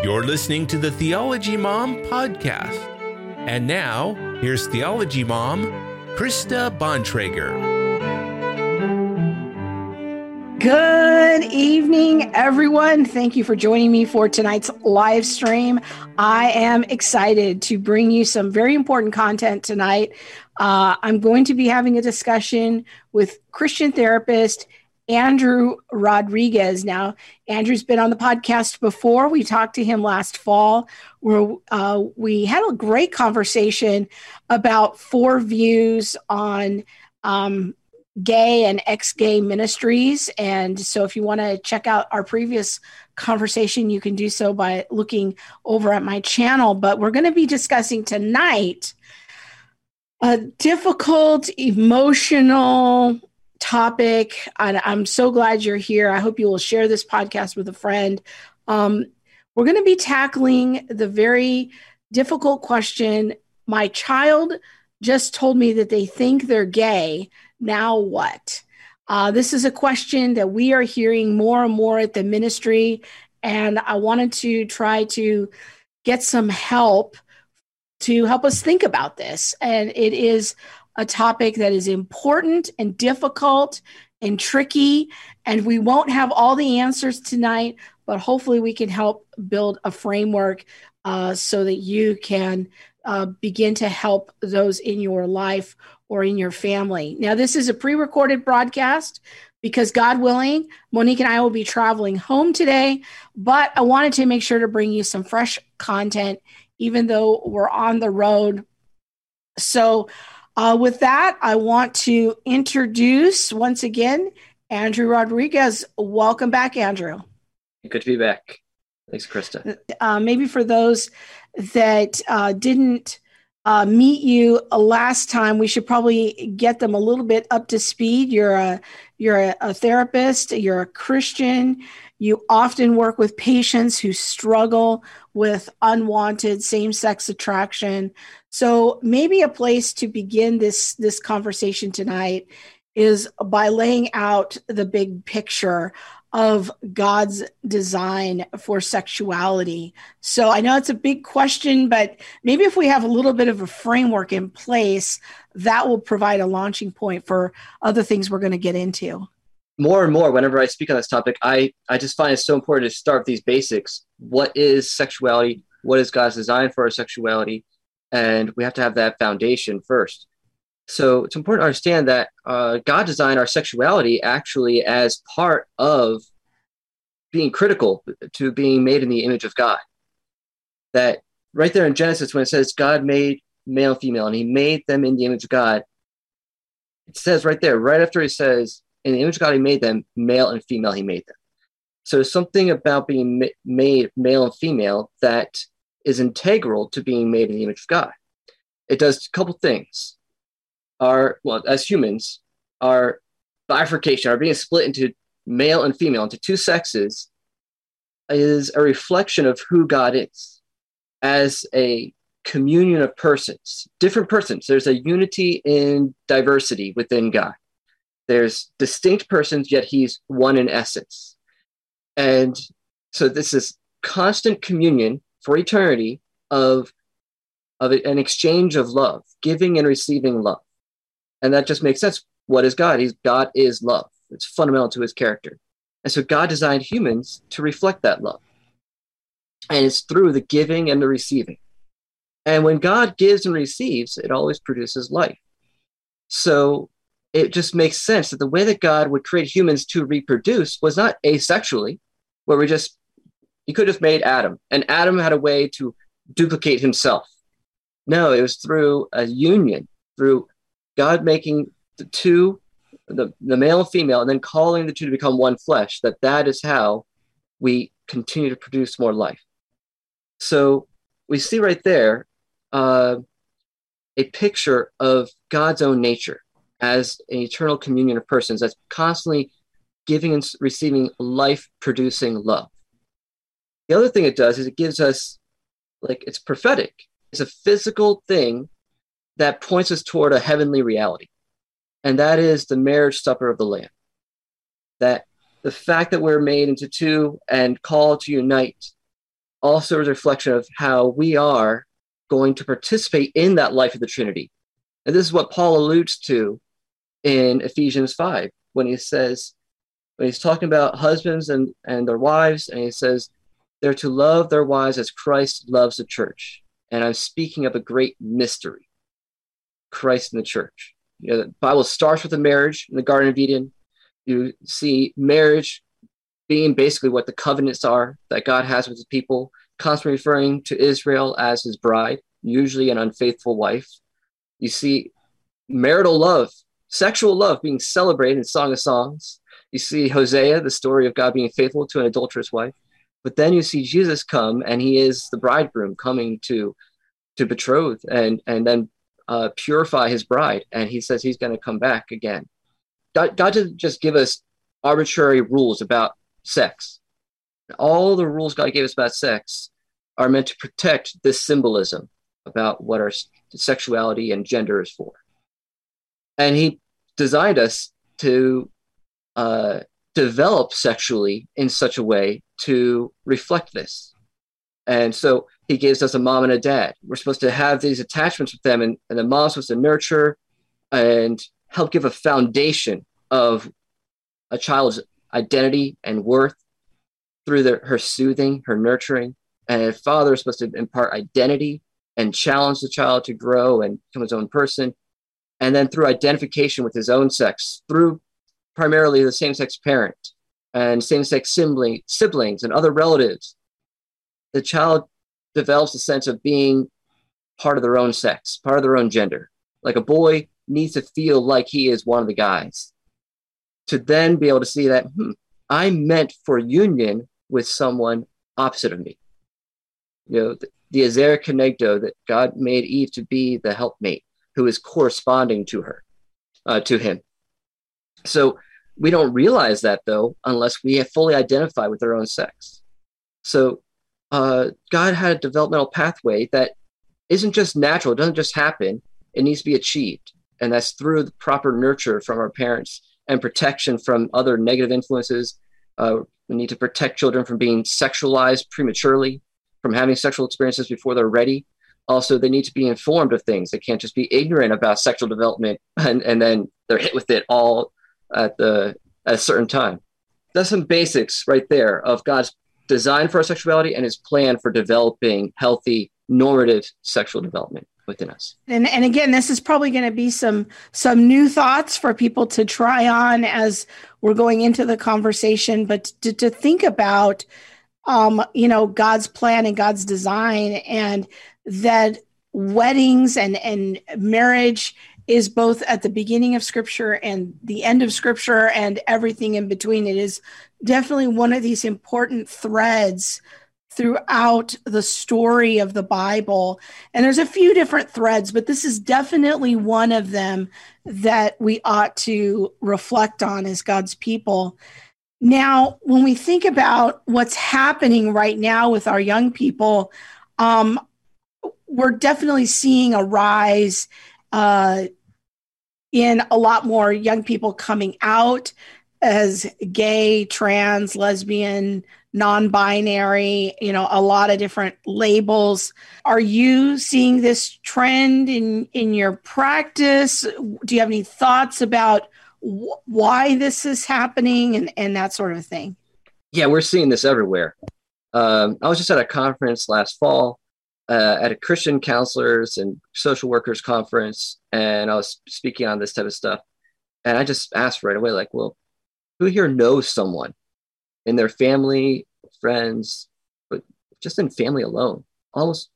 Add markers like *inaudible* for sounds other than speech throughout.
You're listening to the Theology Mom podcast. And now, here's Theology Mom, Krista Bontrager. Good evening, everyone. Thank you for joining me for tonight's live stream. I am excited to bring you some very important content tonight. Uh, I'm going to be having a discussion with Christian therapist Andrew Rodriguez. Now, Andrew's been on the podcast before. We talked to him last fall, where uh, we had a great conversation about four views on um, gay and ex gay ministries. And so, if you want to check out our previous conversation, you can do so by looking over at my channel. But we're going to be discussing tonight a difficult, emotional, topic. And I'm so glad you're here. I hope you will share this podcast with a friend. Um, we're going to be tackling the very difficult question My child just told me that they think they're gay. Now what? Uh, this is a question that we are hearing more and more at the ministry. And I wanted to try to get some help to help us think about this. And it is a topic that is important and difficult and tricky. And we won't have all the answers tonight, but hopefully we can help build a framework uh, so that you can uh, begin to help those in your life or in your family. Now, this is a pre recorded broadcast because God willing, Monique and I will be traveling home today, but I wanted to make sure to bring you some fresh content, even though we're on the road. So, uh, with that, I want to introduce once again Andrew Rodriguez. Welcome back, Andrew. Good to be back. Thanks, Krista. Uh, maybe for those that uh, didn't uh, meet you last time, we should probably get them a little bit up to speed. You're a you're a, a therapist. You're a Christian. You often work with patients who struggle with unwanted same sex attraction. So maybe a place to begin this, this conversation tonight is by laying out the big picture of God's design for sexuality. So I know it's a big question, but maybe if we have a little bit of a framework in place, that will provide a launching point for other things we're going to get into. More and more whenever i speak on this topic i i just find it so important to start with these basics. What is sexuality? What is god's design for our sexuality? And we have to have that foundation first so it's important to understand that uh, god designed our sexuality actually as part of being critical to being made in the image of god that right there in genesis when it says god made male and female and he made them in the image of god it says right there right after he says in the image of God, He made them, male and female, He made them. So something about being ma- made male and female that is integral to being made in the image of God. It does a couple things. Our, well, as humans, are bifurcation, are being split into male and female, into two sexes, is a reflection of who God is as a communion of persons, different persons. There's a unity in diversity within God. There's distinct persons, yet he's one in essence. And so this is constant communion for eternity of, of an exchange of love, giving and receiving love. And that just makes sense. What is God? He's God is love. It's fundamental to his character. And so God designed humans to reflect that love. And it's through the giving and the receiving. And when God gives and receives, it always produces life. So it just makes sense that the way that God would create humans to reproduce was not asexually, where we just, he could have made Adam, and Adam had a way to duplicate himself. No, it was through a union, through God making the two, the, the male and female, and then calling the two to become one flesh, that that is how we continue to produce more life. So we see right there uh, a picture of God's own nature as an eternal communion of persons that's constantly giving and receiving life producing love. The other thing it does is it gives us, like, it's prophetic. It's a physical thing that points us toward a heavenly reality. And that is the marriage supper of the Lamb. That the fact that we're made into two and called to unite also is a reflection of how we are going to participate in that life of the Trinity. And this is what Paul alludes to in Ephesians 5 when he says, when he's talking about husbands and, and their wives, and he says, they're to love their wives as Christ loves the church. And I'm speaking of a great mystery Christ in the church. You know, the Bible starts with the marriage in the Garden of Eden. You see marriage being basically what the covenants are that God has with his people, constantly referring to Israel as his bride, usually an unfaithful wife. You see marital love, sexual love being celebrated in Song of Songs. You see Hosea, the story of God being faithful to an adulterous wife. But then you see Jesus come, and he is the bridegroom coming to to betroth and and then uh, purify his bride. And he says he's going to come back again. God, God doesn't just give us arbitrary rules about sex. All the rules God gave us about sex are meant to protect this symbolism about what our sexuality and gender is for. And He designed us to uh, develop sexually in such a way to reflect this. And so he gives us a mom and a dad. We're supposed to have these attachments with them, and, and the mom's supposed to nurture and help give a foundation of a child's identity and worth through her soothing, her nurturing. And a father is supposed to impart identity and challenge the child to grow and become his own person. And then through identification with his own sex, through primarily the same sex parent and same sex sibling, siblings and other relatives, the child develops a sense of being part of their own sex, part of their own gender. Like a boy needs to feel like he is one of the guys to then be able to see that hmm, I'm meant for union with someone opposite of me. You know, the, the Ezer Kenegdo that God made Eve to be the helpmate who is corresponding to her, uh, to him. So we don't realize that though unless we have fully identify with our own sex. So uh, God had a developmental pathway that isn't just natural, it doesn't just happen, it needs to be achieved. And that's through the proper nurture from our parents and protection from other negative influences. Uh, we need to protect children from being sexualized prematurely, from having sexual experiences before they're ready. Also, they need to be informed of things. They can't just be ignorant about sexual development *laughs* and, and then they're hit with it all at the at a certain time. That's some basics right there of God's design for our sexuality and his plan for developing healthy, normative sexual development within us. And and again, this is probably going to be some some new thoughts for people to try on as we're going into the conversation, but to, to think about um, you know, God's plan and God's design and that weddings and and marriage is both at the beginning of scripture and the end of scripture and everything in between it is definitely one of these important threads throughout the story of the Bible. And there's a few different threads, but this is definitely one of them that we ought to reflect on as God's people. Now, when we think about what's happening right now with our young people, um, we're definitely seeing a rise uh, in a lot more young people coming out as gay, trans, lesbian, non-binary, you know, a lot of different labels. Are you seeing this trend in in your practice? Do you have any thoughts about wh- why this is happening and and that sort of thing? Yeah, we're seeing this everywhere. Um, I was just at a conference last fall uh, at a Christian counselors and social workers conference, and I was speaking on this type of stuff. And I just asked right away, like, well, who here knows someone in their family, friends, but just in family alone? Almost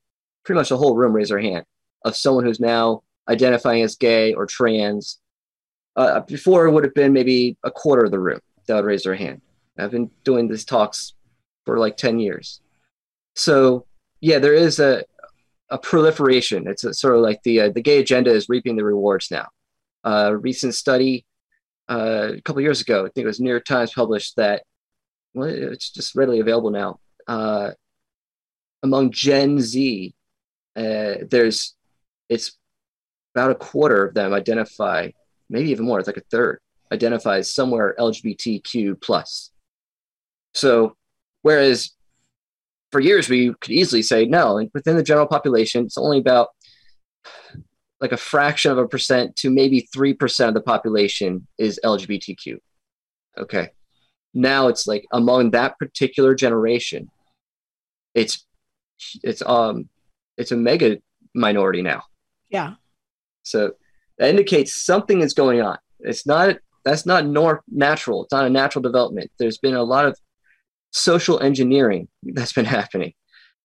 pretty much the whole room raised their hand of someone who's now identifying as gay or trans. Uh, before it would have been maybe a quarter of the room that would raise their hand. I've been doing these talks for like 10 years. So yeah, there is a a proliferation. It's a, sort of like the uh, the gay agenda is reaping the rewards now. Uh, a recent study uh, a couple years ago, I think it was New York Times published that well, it's just readily available now. Uh, among Gen Z, uh, there's it's about a quarter of them identify, maybe even more. It's like a third identifies somewhere LGBTQ plus. So, whereas for years we could easily say no. And within the general population, it's only about like a fraction of a percent to maybe 3% of the population is LGBTQ. Okay. Now it's like among that particular generation, it's it's um it's a mega minority now. Yeah. So that indicates something is going on. It's not that's not nor natural. It's not a natural development. There's been a lot of social engineering that's been *laughs* happening.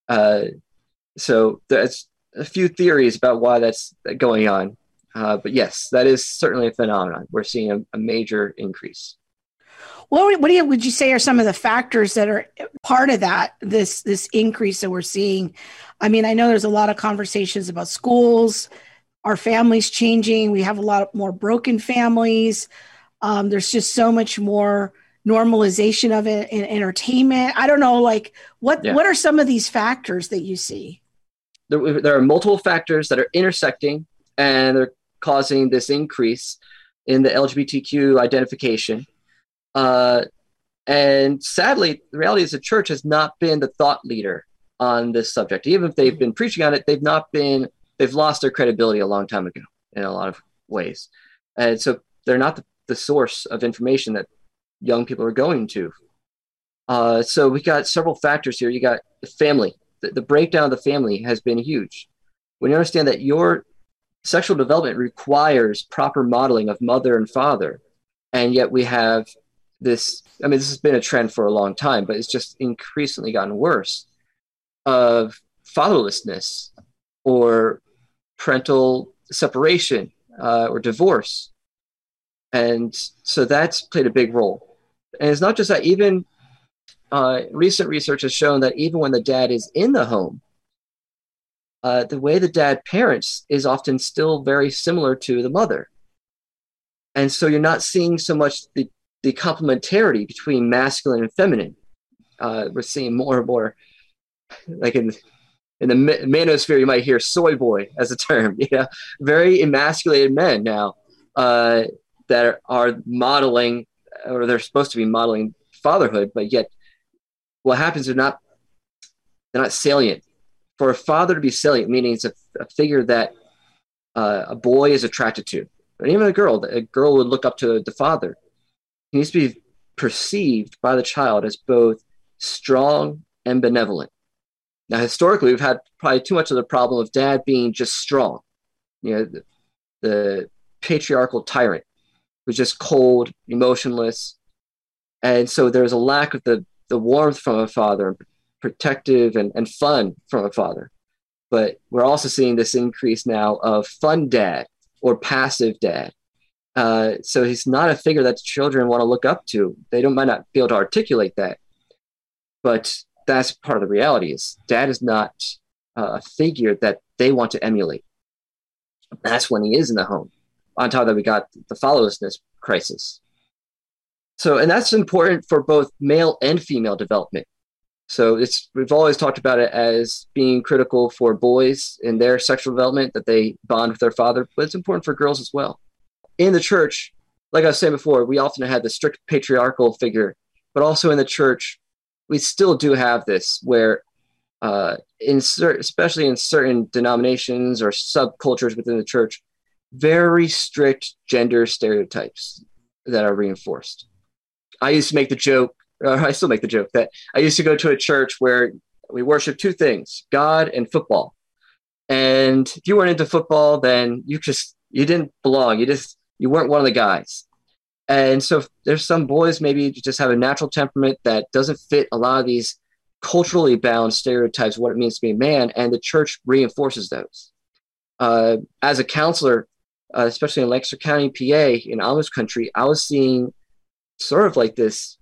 Uh, so there's a few theories about why that's going on. Uh, but yes, that is certainly a phenomenon. We're seeing a, a major increase. What, what you, would you say are some of the factors that are part of that this this increase that we're seeing? I mean, I know there's a lot of conversations about schools, our families changing. We have a lot more broken families. Um, there's just so much more normalization of it in entertainment. I don't know, like what yeah. what are some of these factors that you see? There, there are multiple factors that are intersecting and they're causing this increase in the LGBTQ identification. Uh, and sadly, the reality is the church has not been the thought leader on this subject. Even if they've been preaching on it, they've not been, they've lost their credibility a long time ago in a lot of ways. And so they're not the, the source of information that young people are going to. Uh, so we got several factors here. You got family. The, the breakdown of the family has been huge. When you understand that your sexual development requires proper modeling of mother and father, and yet we have this i mean this has been a trend for a long time but it's just increasingly gotten worse of fatherlessness or parental separation uh, or divorce and so that's played a big role and it's not just that even uh, recent research has shown that even when the dad is in the home uh, the way the dad parents is often still very similar to the mother and so you're not seeing so much the the complementarity between masculine and feminine. Uh, we're seeing more and more, like in in the manosphere, you might hear "soy boy" as a term. *laughs* You know, very emasculated men now uh, that are modeling, or they're supposed to be modeling fatherhood, but yet what happens? They're not they're not salient. For a father to be salient, meaning it's a, a figure that uh, a boy is attracted to, but even a girl, a girl would look up to the father he needs to be perceived by the child as both strong and benevolent. Now, historically, we've had probably too much of the problem of dad being just strong. You know, the, the patriarchal tyrant who's just cold, emotionless. And so there's a lack of the, the warmth from a father, protective and, and fun from a father. But we're also seeing this increase now of fun dad or passive dad uh, so he's not a figure that children want to look up to. They don't might not be able to articulate that, but that's part of the reality. Is dad is not uh, a figure that they want to emulate. That's when he is in the home. On top of that, we got the fatherlessness crisis. So, and that's important for both male and female development. So it's we've always talked about it as being critical for boys in their sexual development that they bond with their father, but it's important for girls as well in the church, like I was saying before, we often had the strict patriarchal figure, but also in the church, we still do have this where, uh, in certain, especially in certain denominations or subcultures within the church, very strict gender stereotypes that are reinforced. I used to make the joke, or I still make the joke that I used to go to a church where we worship two things: God and football. And if you weren't into football, then you just you didn't belong. You just you weren't one of the guys. And so there's some boys maybe just have a natural temperament that doesn't fit a lot of these culturally bound stereotypes what it means to be a man, and the church reinforces those. Uh, as a counselor, uh, especially in Lancaster County, PA, in Amish country, I was seeing sort of like this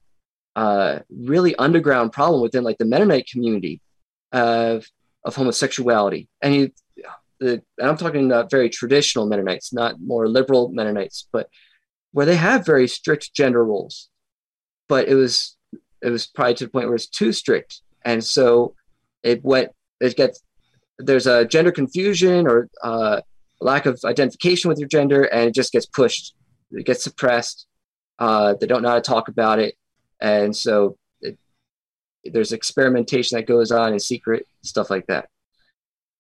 uh, really underground problem within like the Mennonite community of of homosexuality, and you the and I'm talking about very traditional Mennonites, not more liberal Mennonites, but where they have very strict gender roles. But it was it was probably to the point where it's too strict, and so it went. It gets there's a gender confusion or uh, lack of identification with your gender, and it just gets pushed. It gets suppressed. Uh, they don't know how to talk about it, and so it, there's experimentation that goes on in secret, stuff like that.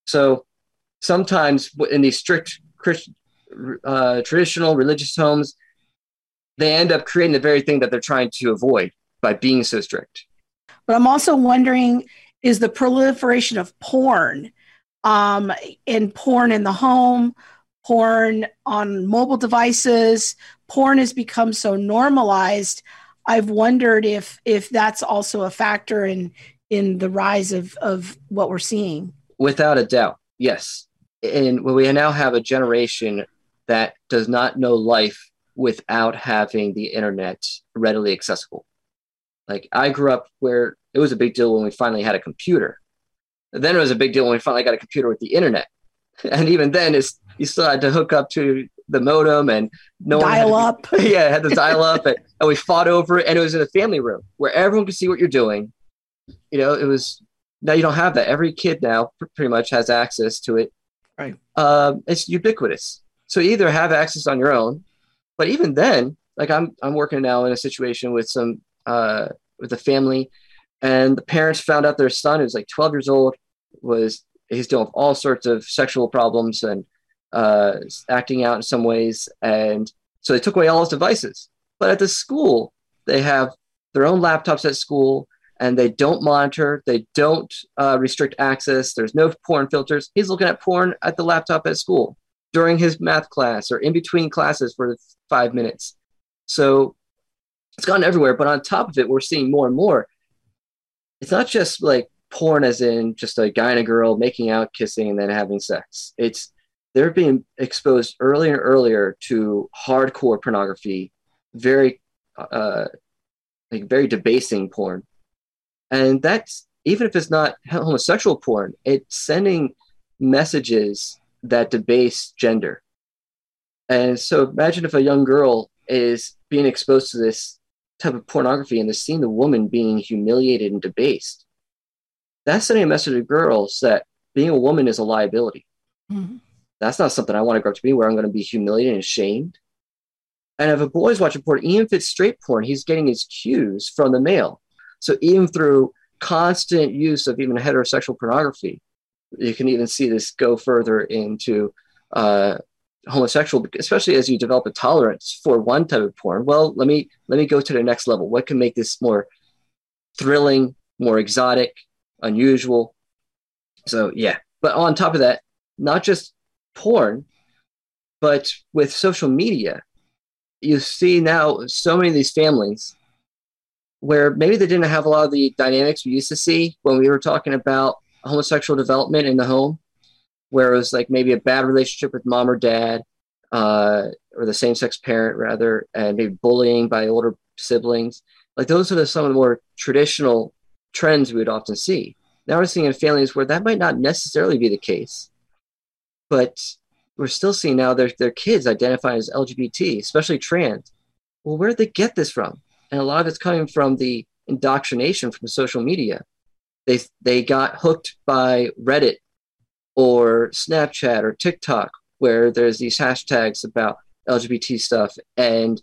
So sometimes in these strict Christian, uh, traditional religious homes, they end up creating the very thing that they're trying to avoid by being so strict. But I'm also wondering is the proliferation of porn um, and porn in the home, porn on mobile devices, porn has become so normalized. I've wondered if if that's also a factor in in the rise of of what we're seeing. Without a doubt, yes. And we now have a generation that does not know life without having the internet readily accessible. Like I grew up where it was a big deal when we finally had a computer. Then it was a big deal when we finally got a computer with the internet. *laughs* And even then, it's you still had to hook up to the modem and no dial one up. Be, *laughs* yeah, had to dial up, and, *laughs* and we fought over it. And it was in a family room where everyone could see what you're doing. You know, it was now you don't have that. Every kid now pretty much has access to it. Right. Um, it's ubiquitous. So either have access on your own, but even then, like I'm I'm working now in a situation with some uh, with a family, and the parents found out their son, who's like 12 years old, was he's dealing with all sorts of sexual problems and uh, acting out in some ways, and so they took away all his devices. But at the school, they have their own laptops at school, and they don't monitor, they don't uh, restrict access. There's no porn filters. He's looking at porn at the laptop at school during his math class or in between classes for five minutes. So it's gone everywhere. But on top of it, we're seeing more and more. It's not just like porn, as in just a guy and a girl making out, kissing, and then having sex. It's they're being exposed earlier and earlier to hardcore pornography, very, uh, like very debasing porn, and that's even if it's not homosexual porn, it's sending messages that debase gender. And so imagine if a young girl is being exposed to this type of pornography and they're seeing the woman being humiliated and debased. That's sending a message to girls that being a woman is a liability. Mm-hmm. That's not something I want to grow up to be where I'm going to be humiliated and shamed. And if a boy's watching porn, even if it's straight porn, he's getting his cues from the male. So even through constant use of even heterosexual pornography, you can even see this go further into uh, homosexual, especially as you develop a tolerance for one type of porn. Well, let me let me go to the next level. What can make this more thrilling, more exotic, unusual? So yeah, but on top of that, not just porn, but with social media, you see now so many of these families where maybe they didn't have a lot of the dynamics we used to see when we were talking about homosexual development in the home, where it was like maybe a bad relationship with mom or dad, uh, or the same sex parent rather, and maybe bullying by older siblings. Like those are the, some of the more traditional trends we would often see. Now we're seeing in families where that might not necessarily be the case, but we're still seeing now their, their kids identifying as LGBT, especially trans. Well, where did they get this from? And a lot of it's coming from the indoctrination from social media they they got hooked by Reddit or Snapchat or TikTok where there's these hashtags about LGBT stuff and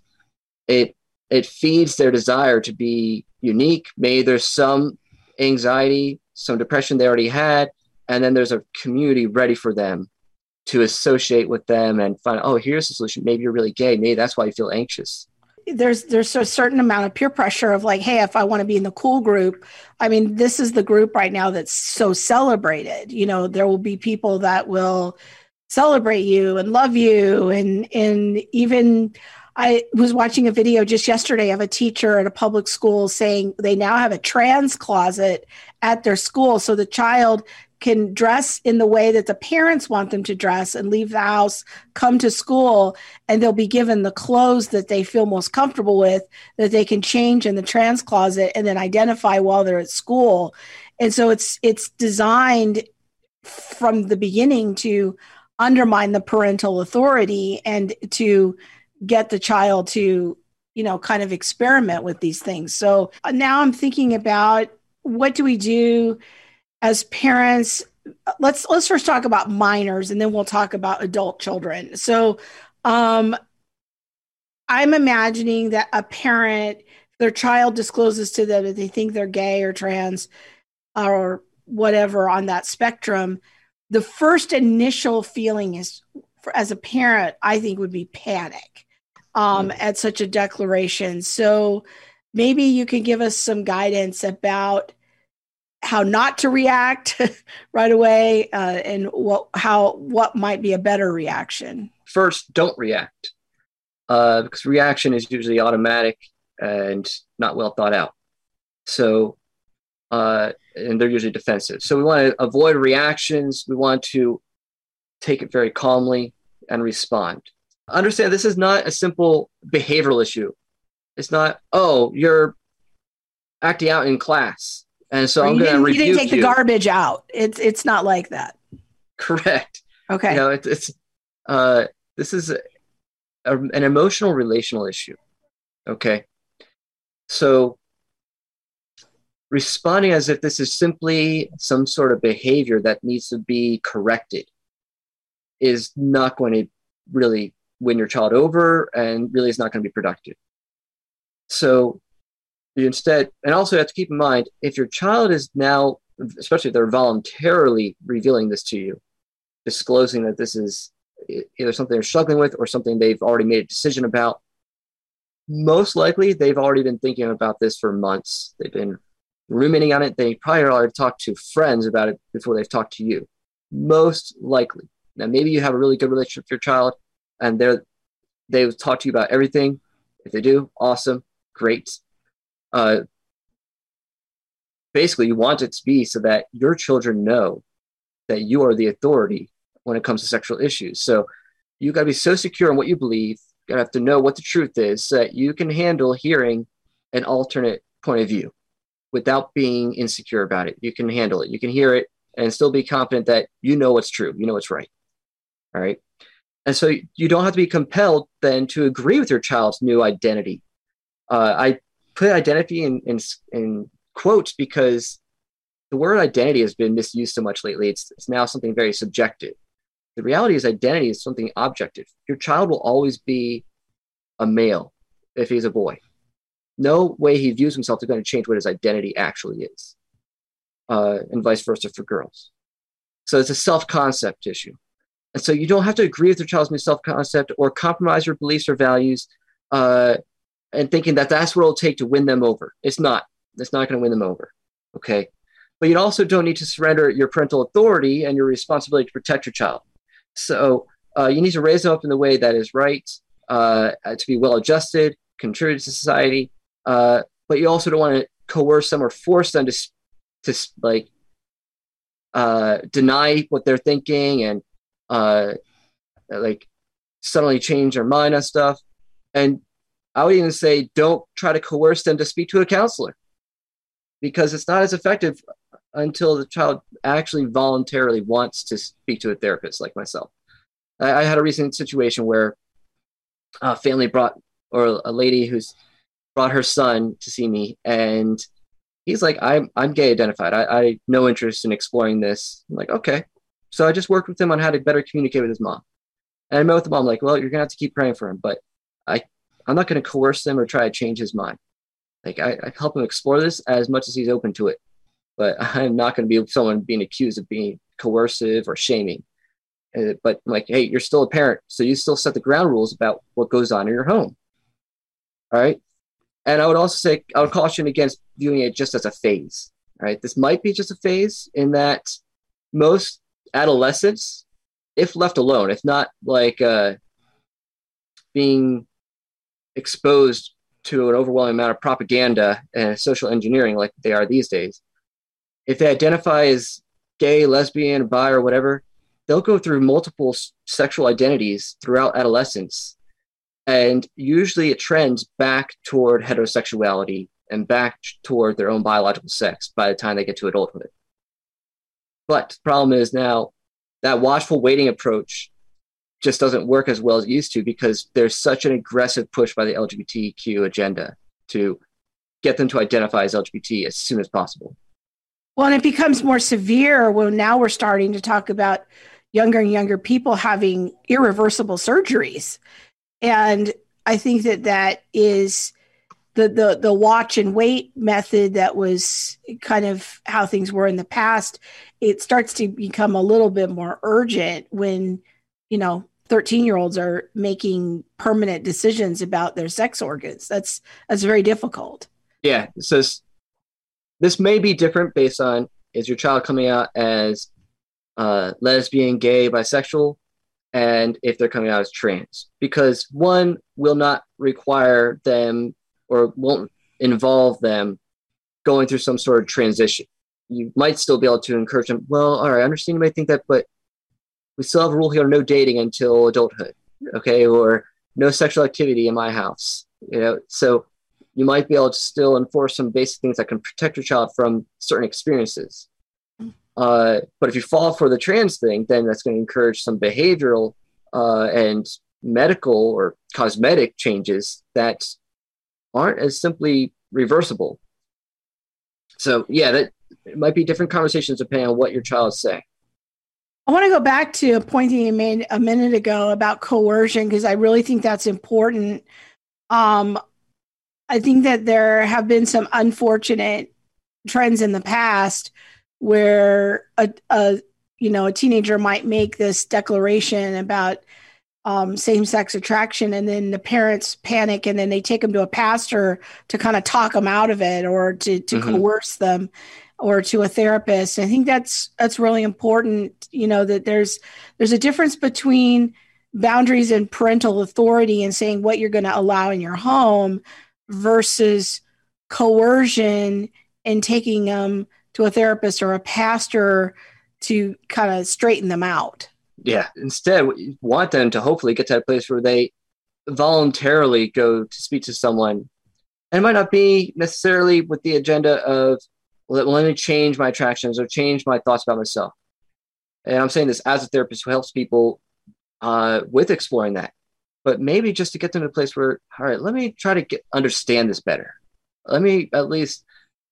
it it feeds their desire to be unique. Maybe there's some anxiety, some depression they already had, and then there's a community ready for them to associate with them and find, oh, here's the solution. Maybe you're really gay. Maybe that's why you feel anxious there's there's a certain amount of peer pressure of like hey if i want to be in the cool group i mean this is the group right now that's so celebrated you know there will be people that will celebrate you and love you and and even i was watching a video just yesterday of a teacher at a public school saying they now have a trans closet at their school so the child can dress in the way that the parents want them to dress and leave the house, come to school, and they'll be given the clothes that they feel most comfortable with that they can change in the trans closet and then identify while they're at school. And so it's it's designed from the beginning to undermine the parental authority and to get the child to you know kind of experiment with these things. So uh, now I'm thinking about what do we do as parents? Let's let's first talk about minors and then we'll talk about adult children. So um i'm imagining that a parent their child discloses to them that they think they're gay or trans or whatever on that spectrum, the first initial feeling is, for, as a parent, I think would be panic um, mm. at such a declaration. So maybe you can give us some guidance about how not to react *laughs* right away uh, and what how what might be a better reaction. First don't react uh, because reaction is usually automatic and not well thought out. So uh, and they're usually defensive. So we want to avoid reactions. We want to take it very calmly and respond understand this is not a simple behavioral issue it's not oh you're acting out in class and so or I'm going to rebuke you. didn't take the garbage out. It's it's not like that. Correct. Okay. You know, it, it's uh, this is a, a, an emotional relational issue. Okay. So responding as if this is simply some sort of behavior that needs to be corrected is not going to really win your child over and really is not going to be productive. So you instead, and also you have to keep in mind if your child is now, especially if they're voluntarily revealing this to you, disclosing that this is either something they're struggling with or something they've already made a decision about, most likely they've already been thinking about this for months. They've been ruminating on it. They probably already talked to friends about it before they've talked to you. Most likely. Now, maybe you have a really good relationship with your child and they're, they've talked to you about everything. If they do, awesome, great uh, basically you want it to be so that your children know that you are the authority when it comes to sexual issues. So you got to be so secure in what you believe. You have to know what the truth is so that you can handle hearing an alternate point of view without being insecure about it. You can handle it. You can hear it and still be confident that you know what's true. You know what's right. All right. And so you don't have to be compelled then to agree with your child's new identity. Uh, I put identity in, in, in quotes because the word identity has been misused so much lately. It's, it's now something very subjective. The reality is, identity is something objective. Your child will always be a male if he's a boy. No way he views himself is going to change what his identity actually is, uh, and vice versa for girls. So it's a self concept issue. And so you don't have to agree with your child's new self concept or compromise your beliefs or values uh, and thinking that that's what it'll take to win them over. It's not. It's not going to win them over. Okay. But you also don't need to surrender your parental authority and your responsibility to protect your child. So uh, you need to raise them up in the way that is right, uh, to be well adjusted, contribute to society. Uh, but you also don't want to coerce them or force them to, to like uh, deny what they're thinking and uh, like suddenly change their mind on stuff. And I would even say don't try to coerce them to speak to a counselor because it's not as effective until the child actually voluntarily wants to speak to a therapist like myself. I, I had a recent situation where a family brought, or a lady who's brought her son to see me, and he's like, I'm, I'm gay identified. I, I no interest in exploring this. I'm like, okay. So I just worked with him on how to better communicate with his mom. And I met with the mom, like, well, you're to have to keep praying for him, but I I'm not to coerce him or try to change his mind. Like I, I help him explore this as much as he's open to it, but *laughs* I'm not to be someone being accused of being coercive or shaming. Uh, but I'm like, hey, you're still a parent, so you still set the ground rules about what goes on in your home. All right. And I would also say I would caution against viewing it just as a phase. Right. This might be just a phase in that most adolescents, if left alone, if not like uh, being exposed to an overwhelming amount of propaganda and social engineering like they are these days, if they identify as gay, lesbian, bi, or whatever, they'll go through multiple sexual identities throughout adolescence. And usually it trends back toward heterosexuality and back toward their own biological sex by the time they get to adulthood. But the problem is now that watchful waiting approach just doesn't work as well as it used to because there's such an aggressive push by the LGBTQ agenda to get them to identify as LGBT as soon as possible. Well, and it becomes more severe when now we're starting to talk about younger and younger people having irreversible surgeries. And I think that that is the the the watch and wait method that was kind of how things were in the past it starts to become a little bit more urgent when you know 13 year olds are making permanent decisions about their sex organs. That's that's very difficult. Yeah. So this, this may be different based on is your child coming out as uh, lesbian gay bisexual? And if they're coming out as trans? Because one will not require them or won't involve them going through some sort of transition. You might still be able to encourage them, well, all right, I understand you may think that, but we still have a rule here no dating until adulthood, okay, or no sexual activity in my house, you know. So you might be able to still enforce some basic things that can protect your child from certain experiences. Uh, but if you fall for the trans thing, then that's going to encourage some behavioral uh, and medical or cosmetic changes that aren't as simply reversible. So yeah, that it might be different conversations depending on what your child saying. I want to go back to a point that you made a minute ago about coercion because I really think that's important. Um, I think that there have been some unfortunate trends in the past where a, a you know a teenager might make this declaration about um, same sex attraction, and then the parents panic, and then they take them to a pastor to kind of talk them out of it, or to to mm-hmm. coerce them, or to a therapist. I think that's that's really important. You know that there's there's a difference between boundaries and parental authority and saying what you're going to allow in your home versus coercion and taking them to a therapist or a pastor to kind of straighten them out yeah. Instead we want them to hopefully get to a place where they voluntarily go to speak to someone. And it might not be necessarily with the agenda of well, let me change my attractions or change my thoughts about myself. And i'm saying this as a therapist who helps people uh, with exploring that. But maybe just to get them to a place where all right let me try to get understand this better. Let me at least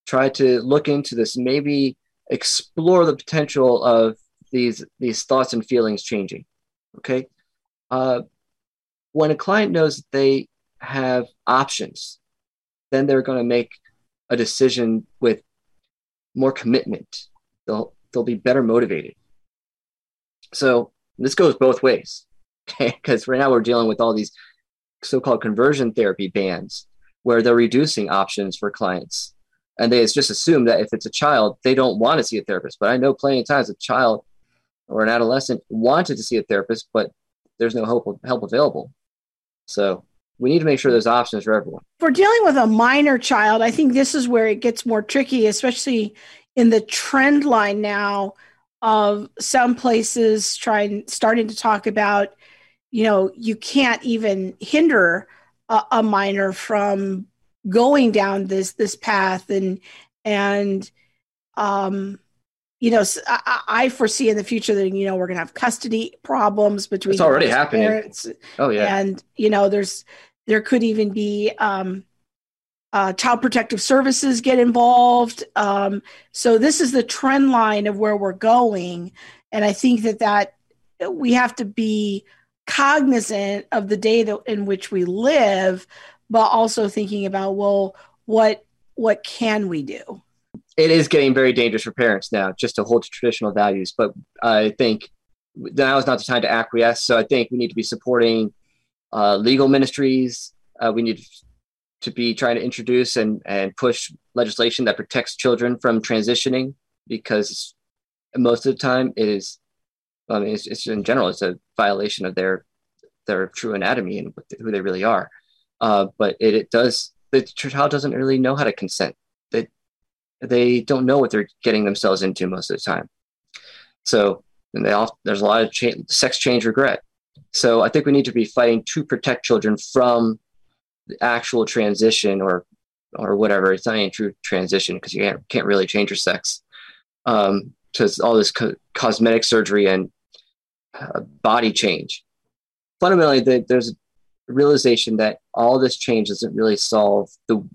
try to look into this. Maybe explore the potential of these these thoughts and feelings changing okay? Uh, when a client knows that they have options then they're going to make a decision with more commitment. They'll they'll be better motivated. So this goes both ways *laughs* okay? Because right now we're dealing with all these so-called conversion therapy bans where they're reducing options for clients. And they just assume that if it's a child they don't want to see a therapist. But i know plenty of times a child or an adolescent wanted to see a therapist, but there's no help, help available. So we need to make sure there's options for everyone. For dealing with a minor child, I think this is where it gets more tricky, especially in the trend line now of some places trying starting to talk about, you know, you can't even hinder a, a minor from going down this this path and and um you know, I, I, foresee in the future that you know we're going to have custody problems between. It's already happening. Parents. Oh yeah, and you know, there's there could even be um, uh, child protective services get involved. Um, so this is the trend line of where we're going, and I think that that we have to be cognizant of the day that, in which we live, but also thinking about well, what what can we do? It is getting very dangerous for parents now just to hold to traditional values. But I think now is not the time to acquiesce. So I think we need to be supporting uh, legal ministries. Uh, we need to be trying to introduce and, and push legislation that protects children from transitioning because most of the time it is, I mean, it's, it's in general, it's a violation of their their true anatomy and who they really are. Uh, but it, it does, the child doesn't really know how to consent they don't know what they're getting themselves into most of the time. So they all, there's a lot of cha- sex change regret. So I think we need to be fighting to protect children from the actual transition or or whatever. It's not any true transition because you can't, can't really change your sex. Um, because all this co- cosmetic surgery and uh, body change. Fundamentally, the, there's a realization that all this change doesn't really solve the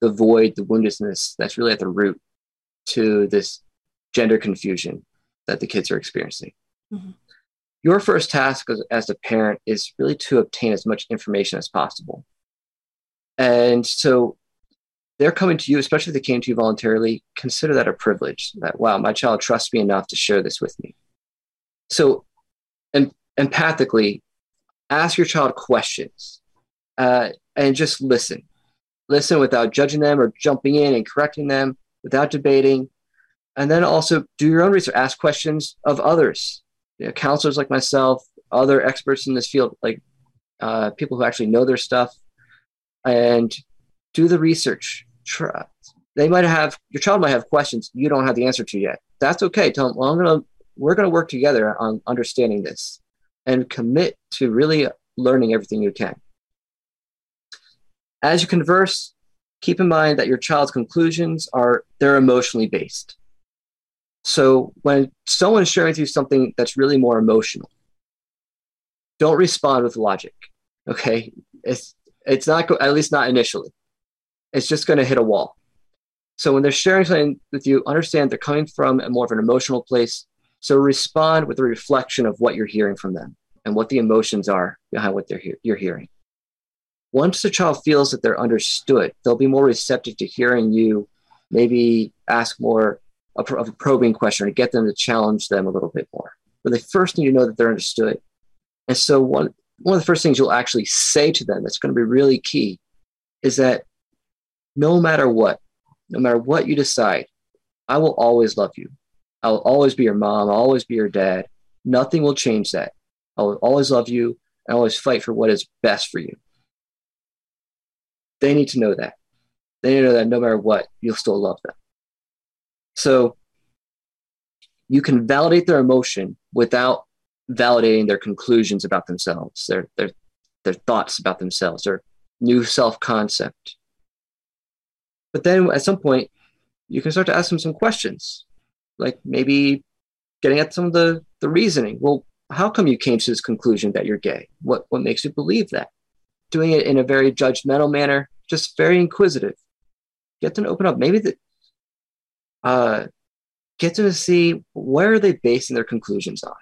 the void, the woundedness that's really at the root to this gender confusion that the kids are experiencing. Mm-hmm. Your first task as, as a parent is really to obtain as much information as possible. And so they're coming to you, especially if they came to you voluntarily, consider that a privilege that, wow, my child trusts me enough to share this with me. So, and empathically, ask your child questions uh, and just listen. Listen without judging them or jumping in and correcting them, without debating. And then also do your own research, ask questions of others, you know, counselors like myself, other experts in this field, like uh, people who actually know their stuff, and do the research. They might have your child might have questions you don't have the answer to yet. That's okay. Tell them, well, I'm gonna we're gonna work together on understanding this, and commit to really learning everything you can. As you converse, keep in mind that your child's conclusions are they're emotionally based. So when someone is sharing with you something that's really more emotional, don't respond with logic. Okay, it's it's not go- at least not initially. It's just going to hit a wall. So when they're sharing something with you, understand they're coming from a more of an emotional place. So respond with a reflection of what you're hearing from them and what the emotions are behind what they're he- you're hearing. Once the child feels that they're understood, they'll be more receptive to hearing you maybe ask more of a probing question or get them to challenge them a little bit more. But they first need to know that they're understood. And so one one of the first things you'll actually say to them that's going to be really key is that no matter what, no matter what you decide, I will always love you. I'll always be your mom. I'll always be your dad. Nothing will change that. I will always love you and always fight for what is best for you. They need to know that. They need to know that no matter what, you'll still love them. So you can validate their emotion without validating their conclusions about themselves, their their their thoughts about themselves, their new self-concept. But then at some point, you can start to ask them some questions, like maybe getting at some of the, the reasoning. Well, how come you came to this conclusion that you're gay? What what makes you believe that? Doing it in a very judgmental manner, just very inquisitive. Get them to open up. Maybe the uh, get them to see where are they basing their conclusions on.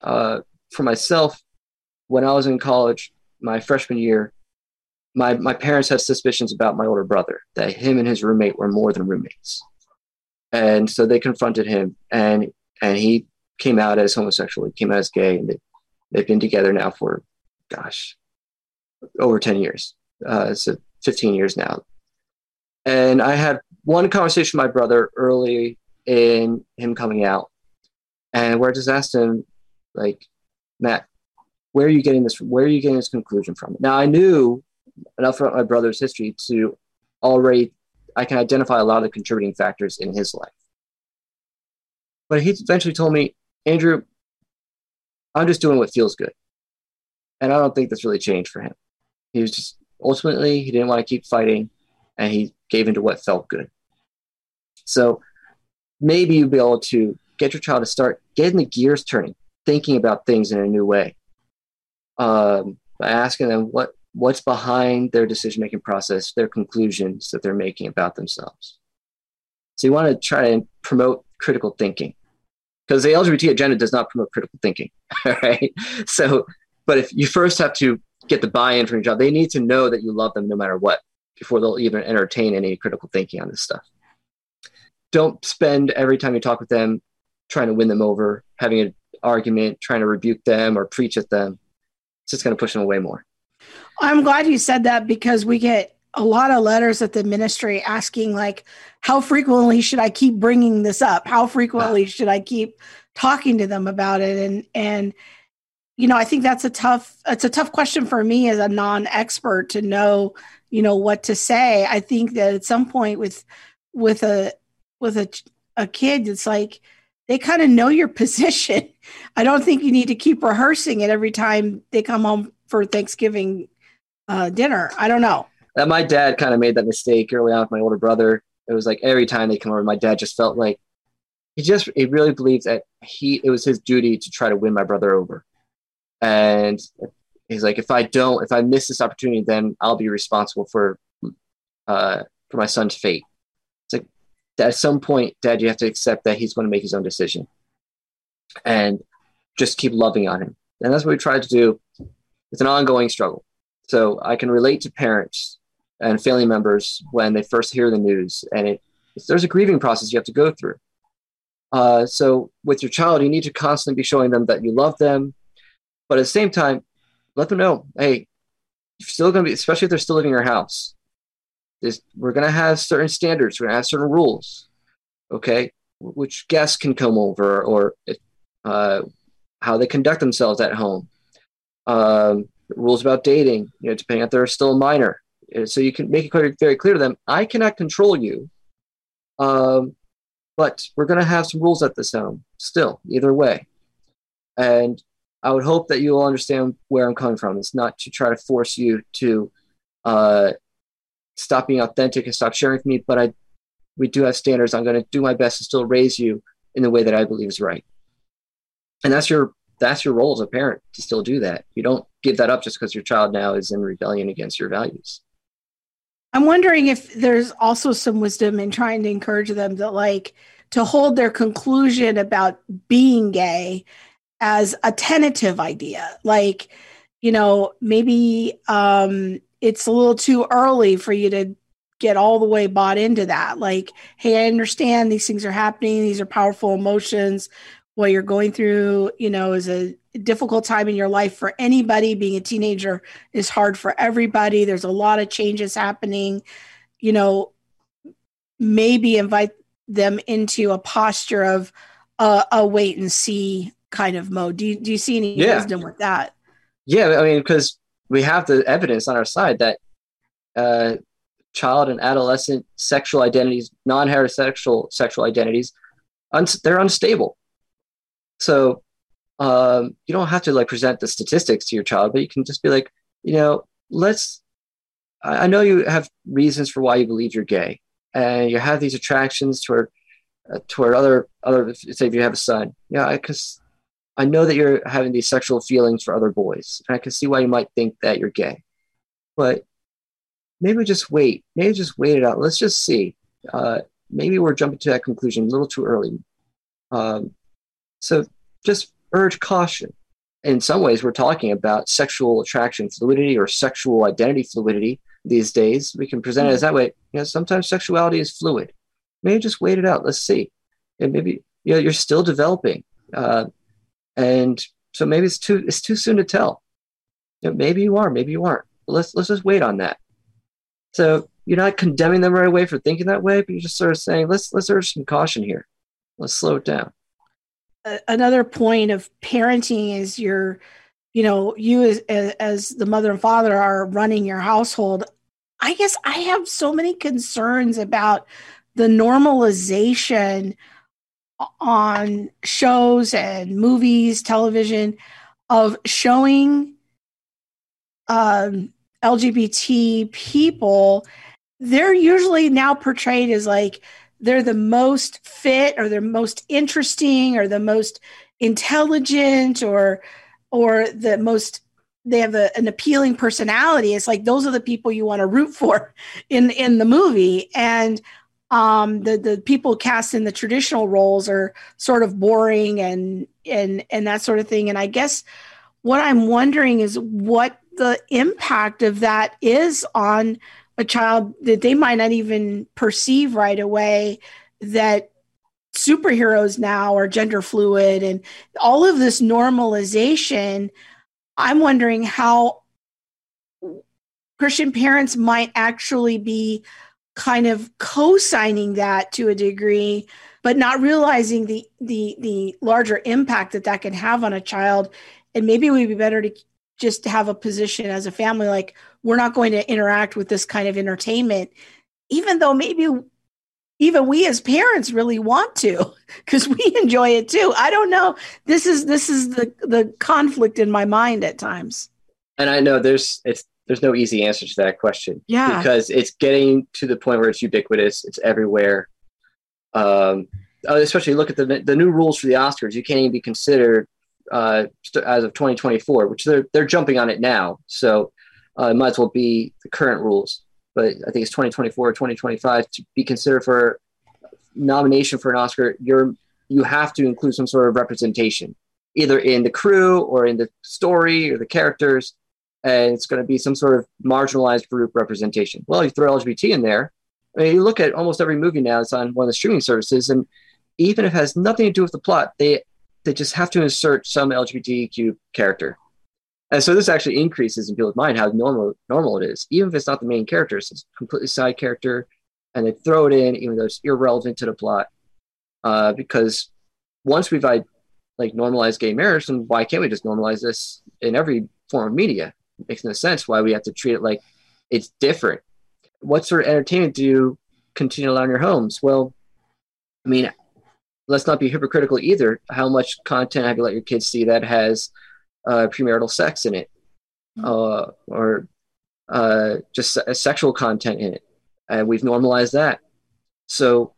Uh, for myself, when I was in college, my freshman year, my, my parents had suspicions about my older brother that him and his roommate were more than roommates. And so they confronted him and and he came out as homosexual, he came out as gay, and they, they've been together now for gosh, over 10 years. Uh, so 15 years now. And I had one conversation with my brother early in him coming out, and where I just asked him, like, Matt, where are you getting this? Where are you getting this conclusion from? Now I knew enough about my brother's history to already I can identify a lot of the contributing factors in his life. But he eventually told me, Andrew, I'm just doing what feels good. And I don't think that's really changed for him. He was just ultimately he didn't want to keep fighting and he gave into what felt good. So maybe you'll be able to get your child to start getting the gears turning, thinking about things in a new way. Um, by asking them what what's behind their decision making process, their conclusions that they're making about themselves. So you want to try and promote critical thinking because the LGBT agenda does not promote critical thinking, *laughs* right? So, but if you first have to get the buy-in from your job. they need to know that you love them no matter what before they'll even entertain any critical thinking on this stuff. Don't spend every time you talk with them trying to win them over, having an argument, trying to rebuke them or preach at them. It's just going to push them away more. I'm glad you said that because we get a lot of letters at the ministry asking like how frequently should I keep bringing this up? How frequently *sighs* should I keep talking to them about it and and you know, I think that's a tough it's a tough question for me as a non-expert to know, you know, what to say. I think that at some point with with a with a a kid it's like they kind of know your *laughs* position. I don't think you need to keep rehearsing it every time they come home for Thanksgiving uh, dinner. I don't know. That my dad kind of made that mistake early on with my older brother. It was like every time they come over, my dad just felt like he just he really believes that he it was his duty to try to win my brother over. And he's like, if I don't, if I miss this opportunity, then I'll be responsible for uh, for my son's fate. It's like at some point, Dad, you have to accept that he's going to make his own decision, and just keep loving on him. And that's what we try to do. It's an ongoing struggle. So I can relate to parents and family members when they first hear the news. And it, there's a grieving process you have to go through. Uh, so with your child, you need to constantly be showing them that you love them, but at the same time, let them know, hey, you're still going to be, especially if they're still living in your house. This, we're going to have certain standards. We're going to have certain rules. Okay, which guests can come over, or uh, how they conduct themselves at home. Um, rules about dating, you know, depending if they're still a minor. Uh, so you can make it very clear to them, I cannot control you, um, but we're going to have some rules at this home still, either way. And I would hope that you will understand where I'm coming from. It's not to try to force you to uh, stop being authentic and stop sharing with me, but I, we do have standards. I'm going to do my best to still raise you in the way that I believe is right. And that's your that's your role as a parent to still do that. You don't give that up just because your child now is in rebellion against your values. I'm wondering if there's also some wisdom in trying to encourage them that like to hold their conclusion about being gay as a tentative idea. Like, you know, maybe um it's a little too early for you to get all the way bought into that. Like, hey, I understand these things are happening, these are powerful emotions what you're going through, you know, is a difficult time in your life for anybody. Being a teenager is hard for everybody. There's a lot of changes happening. You know, maybe invite them into a posture of uh, a wait and see kind of mode. Do you, do you see any yeah. wisdom with that? Yeah, I mean, because we have the evidence on our side that uh, child and adolescent sexual identities, non-heterosexual sexual identities, un- they're unstable so um, you don't have to like present the statistics to your child, but you can just be like, you know, let's. I, I know you have reasons for why you believe you're gay, and you have these attractions toward uh, toward other other. Say if you have a son, yeah, because I know that you're having these sexual feelings for other boys, and I can see why you might think that you're gay, but maybe just wait. Maybe just wait it out. Let's just see. Uh, maybe we're jumping to that conclusion a little too early. Um, so just urge caution. In some ways, we're talking about sexual attraction fluidity or sexual identity fluidity these days. We can present it as that way. You know, sometimes sexuality is fluid. Maybe just wait it out. Let's see. And maybe you know you're still developing, uh, and so maybe it's too it's too soon to tell. You know, maybe you are, maybe you aren't. Let's let's just wait on that. So you're not condemning them right away for thinking that way, but you're just sort of saying let's let's urge some caution here. Let's slow it down another point of parenting is your you know you as, as the mother and father are running your household i guess i have so many concerns about the normalization on shows and movies television of showing um, lgbt people they're usually now portrayed as like they're the most fit or they're most interesting or the most intelligent or or the most they have a, an appealing personality. It's like those are the people you want to root for *laughs* in in the movie. And um the the people cast in the traditional roles are sort of boring and and and that sort of thing. And i guess what i'm wondering is what the impact of that is on a child that they might not even perceive right away that superheroes now are gender fluid and all of this normalization. I'm wondering how christian parents might actually be kind of co-signing that to a degree but not realizing the the the larger impact that that can have on a child. And maybe it would be better to just have a position as a family like we're not going to interact with this kind of entertainment even though maybe even we as parents really want to *laughs* because we enjoy it too. I don't know. This is this is the the conflict in my mind at times. And i know there's it's there's no easy answer to that question yeah because it's getting to the point where it's ubiquitous it's everywhere um uh, especially look at the the new rules for the oscars you can't even be considered uh, as of 2024, which they're they're jumping on it now. So uh, it might as well be the current rules. But I think it's 2024 or 2025 to be considered for nomination for an Oscar. You're you have to include some sort of representation, either in the crew or in the story or the characters. And it's going to be some sort of marginalized group representation. Well, you throw LGBT in there. I mean, you look at almost every movie now; that's on one of the streaming services, and even if it has nothing to do with the plot, they they just have to insert some LGBTQ character. And so this actually increases in people's mind how normal normal it is, even if it's not the main character, it's a completely side character, and they throw it in even though it's irrelevant to the plot. Uh, because once we've like normalized gay marriage, then why can't we just normalize this in every form of media? It makes no sense why we have to treat it like it's different. What sort of entertainment do you continue to allow in your homes? Well, I mean, let's not be hypocritical either. How much content have you let your kids see that has uh, premarital sex in it, mm-hmm. uh, or uh, just sexual content in it? And we've normalized that. So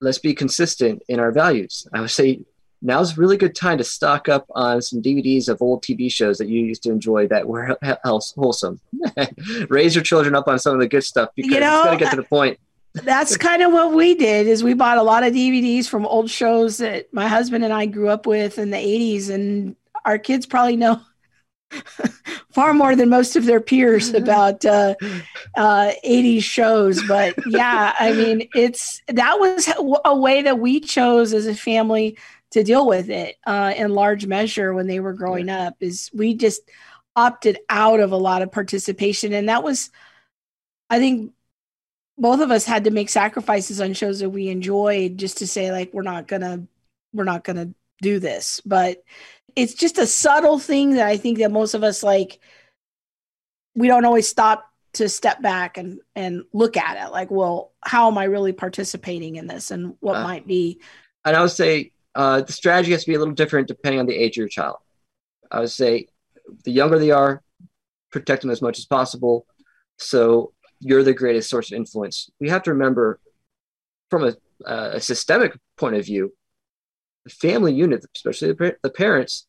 let's be consistent in our values. I would say now's a really good time to stock up on some DVDs of old TV shows that you used to enjoy that were wholesome. *laughs* Raise your children up on some of the good stuff because you know, it's going to get to the point *laughs* that's kind of what we did is we bought a lot of DVDs from old shows that my husband and I grew up with in the 80s and our kids probably know *laughs* far more than most of their peers about uh, uh, 80s shows but yeah i mean it's that was a way that we chose as a family to deal with it uh, in large measure when they were growing yeah. up is we just opted out of a lot of participation and that was i think both of us had to make sacrifices on shows that we enjoyed just to say like we're not gonna we're not gonna do this but it's just a subtle thing that i think that most of us like we don't always stop to step back and and look at it like well how am i really participating in this and what uh, might be and i would say uh, the strategy has to be a little different depending on the age of your child i would say the younger they are protect them as much as possible so you're the greatest source of influence. We have to remember from a, uh, a systemic point of view, the family unit, especially the, the parents,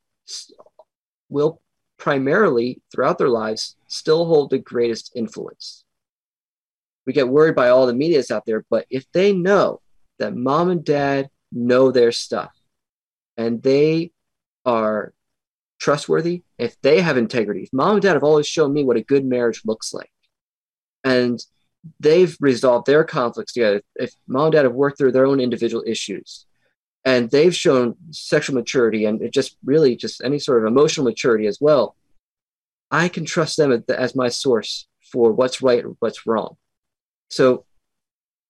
will primarily throughout their lives still hold the greatest influence. We get worried by all the medias out there, but if they know that mom and dad know their stuff and they are trustworthy, if they have integrity, if mom and dad have always shown me what a good marriage looks like, and they've resolved their conflicts together. If mom and dad have worked through their own individual issues, and they've shown sexual maturity and just really just any sort of emotional maturity as well, I can trust them as my source for what's right or what's wrong. So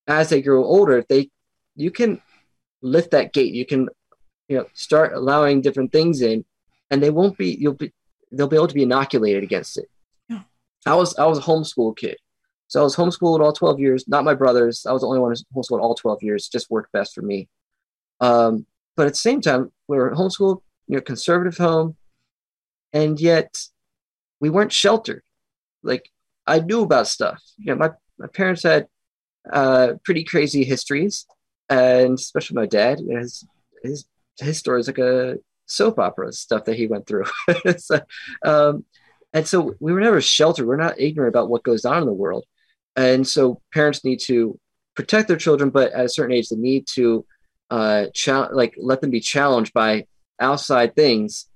as they grow older, they you can lift that gate. You can you know start allowing different things in, and they won't be you'll be they'll be able to be inoculated against it. Yeah. I was I was a homeschool kid. So I was homeschooled all 12 years, not my brothers. I was the only one who homeschooled all 12 years, just worked best for me. Um, but at the same time, we were homeschooled, you know, conservative home, and yet we weren't sheltered. Like I knew about stuff. You know, my, my parents had uh, pretty crazy histories, and especially my dad. You know, his, his, his story is like a soap opera stuff that he went through. *laughs* so, um, and so we were never sheltered. We're not ignorant about what goes on in the world. And so parents need to protect their children, but at a certain age, they need to uh, like let them be challenged by outside things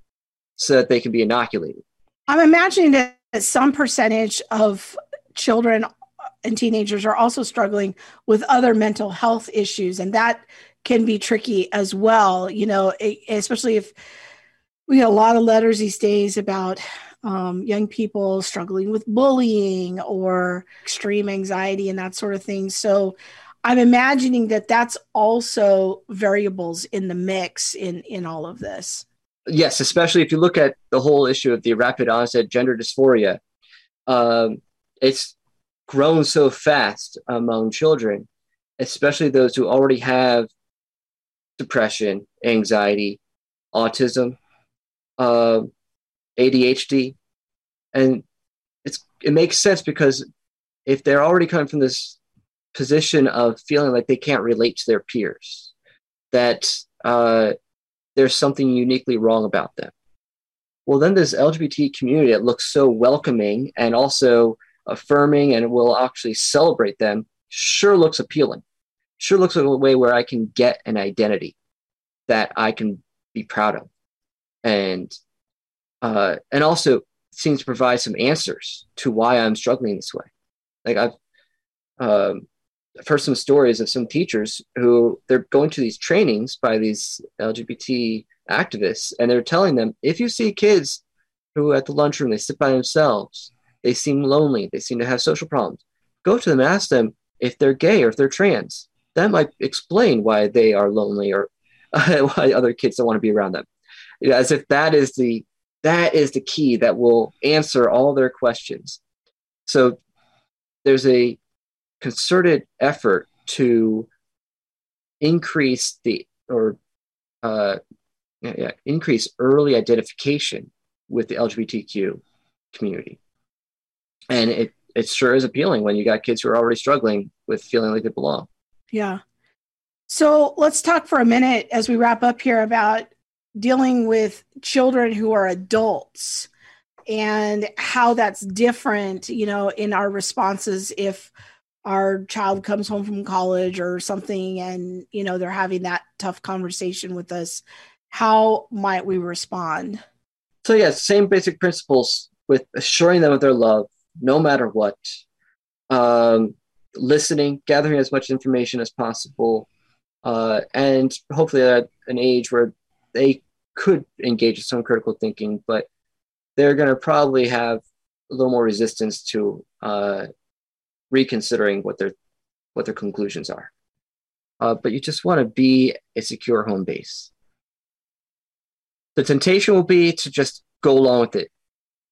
so that they can be inoculated. I'm imagining that some percentage of children and teenagers are also struggling with other mental health issues, and that can be tricky as well. You know, especially if we get a lot of letters these days about um, young people struggling with bullying or extreme anxiety and that sort of thing. So I'm imagining that that's also variables in the mix in in all of this. Yes, especially if you look at the whole issue of the rapid onset gender dysphoria, um, it's grown so fast among children, especially those who already have depression, anxiety, autism, uh, ADHD, and it's it makes sense because if they're already coming from this position of feeling like they can't relate to their peers, that uh, there's something uniquely wrong about them. Well, then this LGBT community that looks so welcoming and also affirming and will actually celebrate them sure looks appealing. Sure looks like a way where I can get an identity that I can be proud of. And uh, and also seems to provide some answers to why I'm struggling this way. Like I've um, I've heard some stories of some teachers who they're going to these trainings by these LGBT activists, and they're telling them if you see kids who at the lunchroom they sit by themselves, they seem lonely, they seem to have social problems, go to them, ask them if they're gay or if they're trans. That might explain why they are lonely or *laughs* why other kids don't want to be around them. As if that is the that is the key that will answer all their questions. So there's a concerted effort to increase the or uh, yeah, increase early identification with the LGBTQ community, and it it sure is appealing when you got kids who are already struggling with feeling like they belong. Yeah. So let's talk for a minute as we wrap up here about dealing with children who are adults and how that's different, you know, in our responses if our child comes home from college or something and, you know, they're having that tough conversation with us. How might we respond? So, yeah, same basic principles with assuring them of their love no matter what. Um, listening, gathering as much information as possible, uh, and hopefully at an age where they could engage in some critical thinking, but they're going to probably have a little more resistance to uh, reconsidering what their what their conclusions are. Uh, but you just want to be a secure home base. The temptation will be to just go along with it,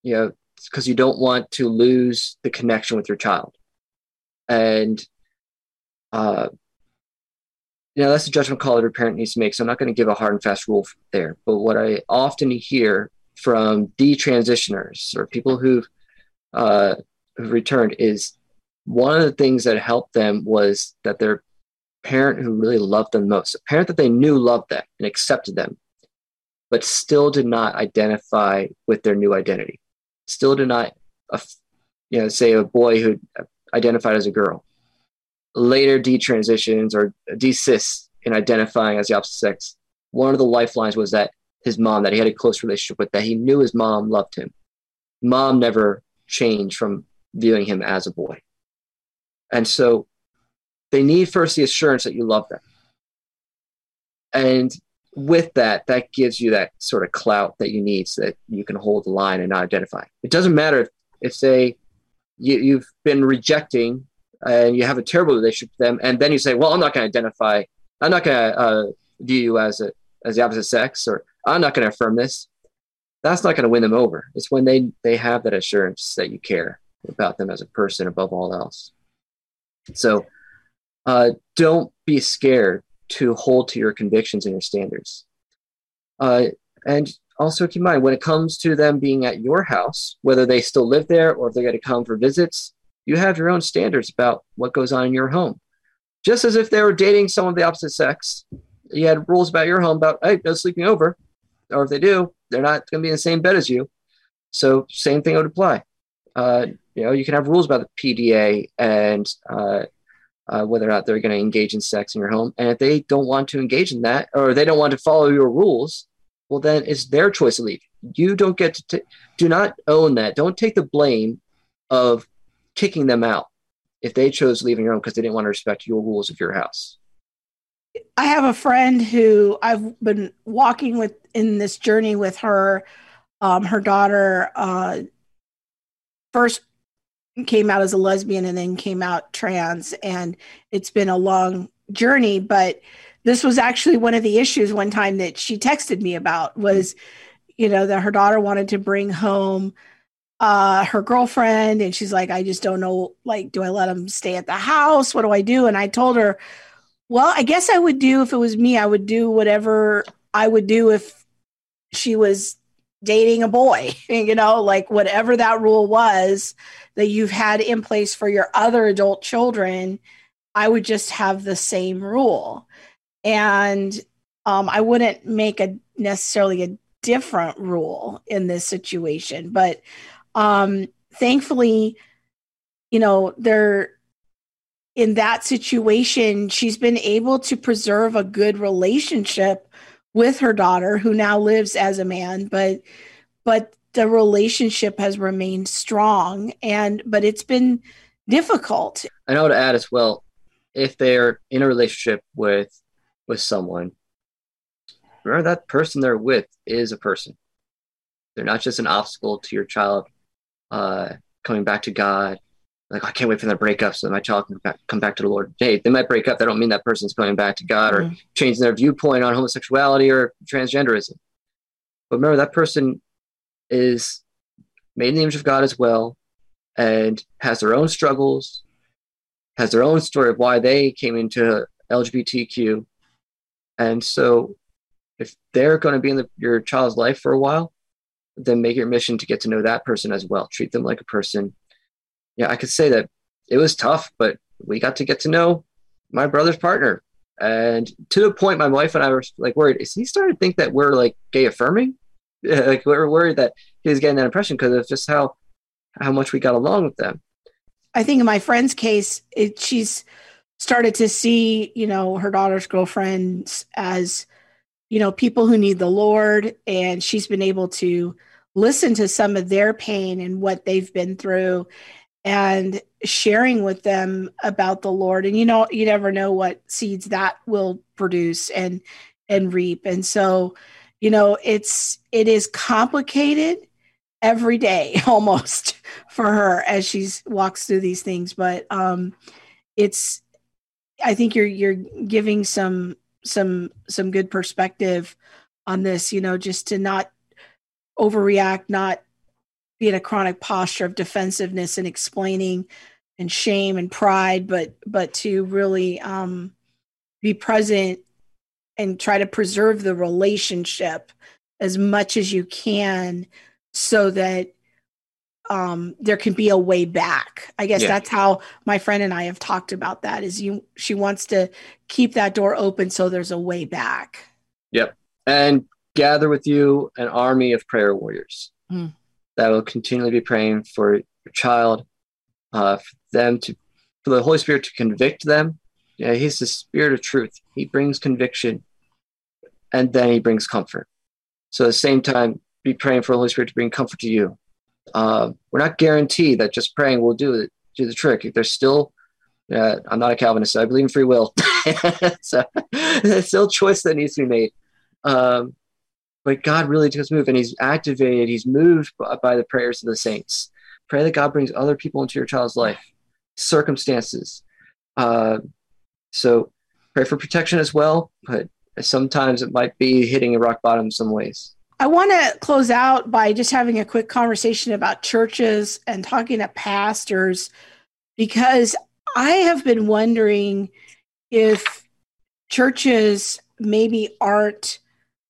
you know, because you don't want to lose the connection with your child. And uh, you know, that's a judgment call every parent needs to make. So I'm not going to give a hard and fast rule there. But what I often hear from detransitioners or people who've, uh, who've returned is one of the things that helped them was that their parent who really loved them most, a parent that they knew loved them and accepted them, but still did not identify with their new identity, still not, uh, you know, say a boy who identified as a girl later detransitions or desists in identifying as the opposite sex, one of the lifelines was that his mom, that he had a close relationship with, that he knew his mom loved him. Mom never changed from viewing him as a boy. And so they need first the assurance that you love them. And with that, that gives you that sort of clout that you need so that you can hold the line and not identify. It doesn't matter if, if say, you, you've been rejecting and you have a terrible relationship with them, and then you say, "Well, I'm not going to identify. I'm not going to uh, view you as a as the opposite sex, or I'm not going to affirm this." That's not going to win them over. It's when they they have that assurance that you care about them as a person above all else. So, uh, don't be scared to hold to your convictions and your standards. Uh, and also keep in mind when it comes to them being at your house, whether they still live there or if they're going to come for visits, you have your own standards about what goes on in your home. Just as if they were dating someone of the opposite sex, you had rules about your home about, hey, no sleeping over. Or if they do, they're not going to be in the same bed as you. So same thing would apply. Uh, you know, you can have rules about the PDA and uh, uh, whether or not they're going to engage in sex in your home. And if they don't want to engage in that, or they don't want to follow your rules, well, then it's their choice to leave. You don't get to t- do not own that. Don't take the blame of kicking them out if they chose leaving your home because they didn't want to respect your rules of your house. I have a friend who I've been walking with in this journey with her. Um, her daughter uh, first came out as a lesbian and then came out trans, and it's been a long journey. But this was actually one of the issues one time that she texted me about was, you know, that her daughter wanted to bring home uh her girlfriend and she's like i just don't know like do i let him stay at the house what do i do and i told her well i guess i would do if it was me i would do whatever i would do if she was dating a boy *laughs* you know like whatever that rule was that you've had in place for your other adult children i would just have the same rule. And um, i wouldn't make a necessarily a different rule in this situation but um, thankfully, you know, they're in that situation, she's been able to preserve a good relationship with her daughter who now lives as a man, but but the relationship has remained strong and but it's been difficult and I to add as well, if they're in a relationship with with someone, remember that person they're with is a person. They're not just an obstacle to your child uh, coming back to God. Like I can't wait for them to break up so that my child can back, come back to the Lord. Hey, they might break up. That don't mean that person's going back to God or Mhm. changing their viewpoint on homosexuality or transgenderism. But remember, that person is made in the image of God as well and has their own struggles, has their own story of why they came into LGBTQ. And so, if they're going to be in the, your child's life for a while, then make your mission to get to know that person as well. Treat them like a person. Yeah, I could say that it was tough, but we got to get to know my brother's partner. And to the point, my wife and I were like worried. Is he starting to think that we're like gay affirming? *laughs* Like we were worried that he was getting that impression because of just how how much we got along with them. I think in my friend's case, it, she's started to see, you know, her daughter's girlfriends as, you know, people who need the Lord. And she's been able to listen to some of their pain and what they've been through and sharing with them about the Lord. And, you know, you never know what seeds that will produce and, and reap. And so, you know, it's, it is complicated every day *laughs* almost for her as she walks through these things but um it's i think you're you're giving some some some good perspective on this you know just to not overreact not be in a chronic posture of defensiveness and explaining and shame and pride but but to really um be present and try to preserve the relationship as much as you can so that um, there can be a way back. I guess Yeah. that's how my friend and I have talked about that. Is you she wants to keep that door open so there's a way back. Yep, and gather with you an army of prayer warriors Hmm. That will continually be praying for your child, uh, for them to, for the Holy Spirit to convict them. Yeah, He's the Spirit of truth. He brings conviction, and then He brings comfort. So at the same time, be praying for the Holy Spirit to bring comfort to you. Uh, we're not guaranteed that just praying will do it, do the trick. If There's still uh, I'm not a Calvinist, so I believe in free will. *laughs* so *laughs* it's still choice that needs to be made. Um, but God really does move, and He's activated. He's moved by, the prayers of the saints. Pray that God brings other people into your child's life, circumstances. Uh, so pray for protection as well, but sometimes it might be hitting a rock bottom some ways. I want to close out by just having a quick conversation about churches and talking to pastors because I have been wondering if churches maybe aren't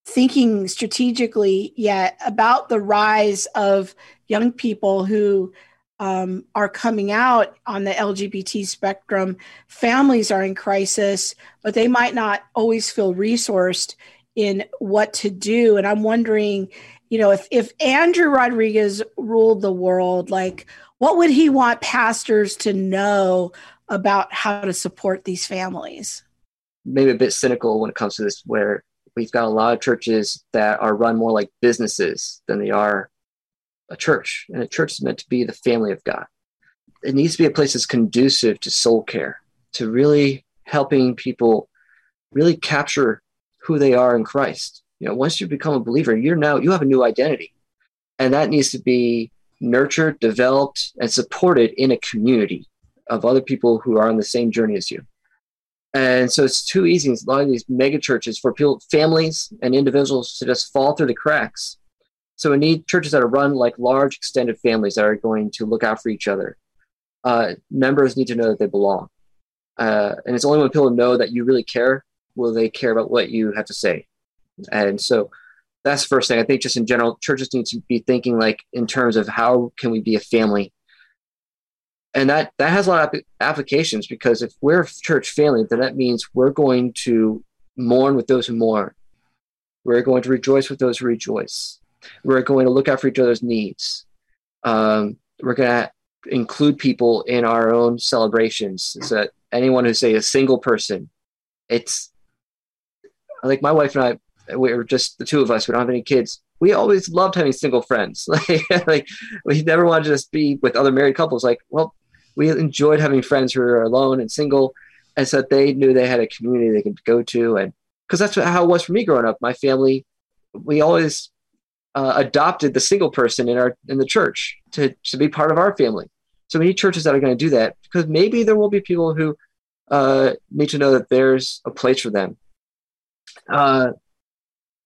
thinking strategically yet about the rise of young people who um, are coming out on the LGBT spectrum. Families are in crisis, but they might not always feel resourced in what to do. And I'm wondering, you know, if if Andrew Rodriguez ruled the world, like what would he want pastors to know about how to support these families? Maybe a bit cynical when it comes to this, where we've got a lot of churches that are run more like businesses than they are a church. And a church is meant to be the family of God. It needs to be a place that's conducive to soul care, to really helping people really capture who they are in Christ. You know, once you become a believer, you're now you have a new identity. And that needs to be nurtured, developed, and supported in a community of other people who are on the same journey as you. And so it's too easy. A lot of these mega churches for people, families and individuals to just fall through the cracks. So we need churches that are run like large extended families that are going to look out for each other. Uh, members need to know that they belong. Uh, and it's only when people know that you really care will they care about what you have to say. And so that's the first thing. I think just in general, churches need to be thinking like in terms of how can we be a family and that that has a lot of applications because if we're a church family then that means we're going to mourn with those who mourn we're going to rejoice with those who rejoice we're going to look out for each other's needs um, we're going to include people in our own celebrations so that anyone who say a single person it's like my wife and i we're just the two of us we don't have any kids we always loved having single friends. *laughs* like, like we never wanted to just be with other married couples. Like, well, we enjoyed having friends who are alone and single, and so they knew they had a community they could go to, and because that's how it was for me growing up. My family, we always uh, adopted the single person in our in the church to to be part of our family. So we need churches that are going to do that because maybe there will be people who uh, need to know that there's a place for them. Uh,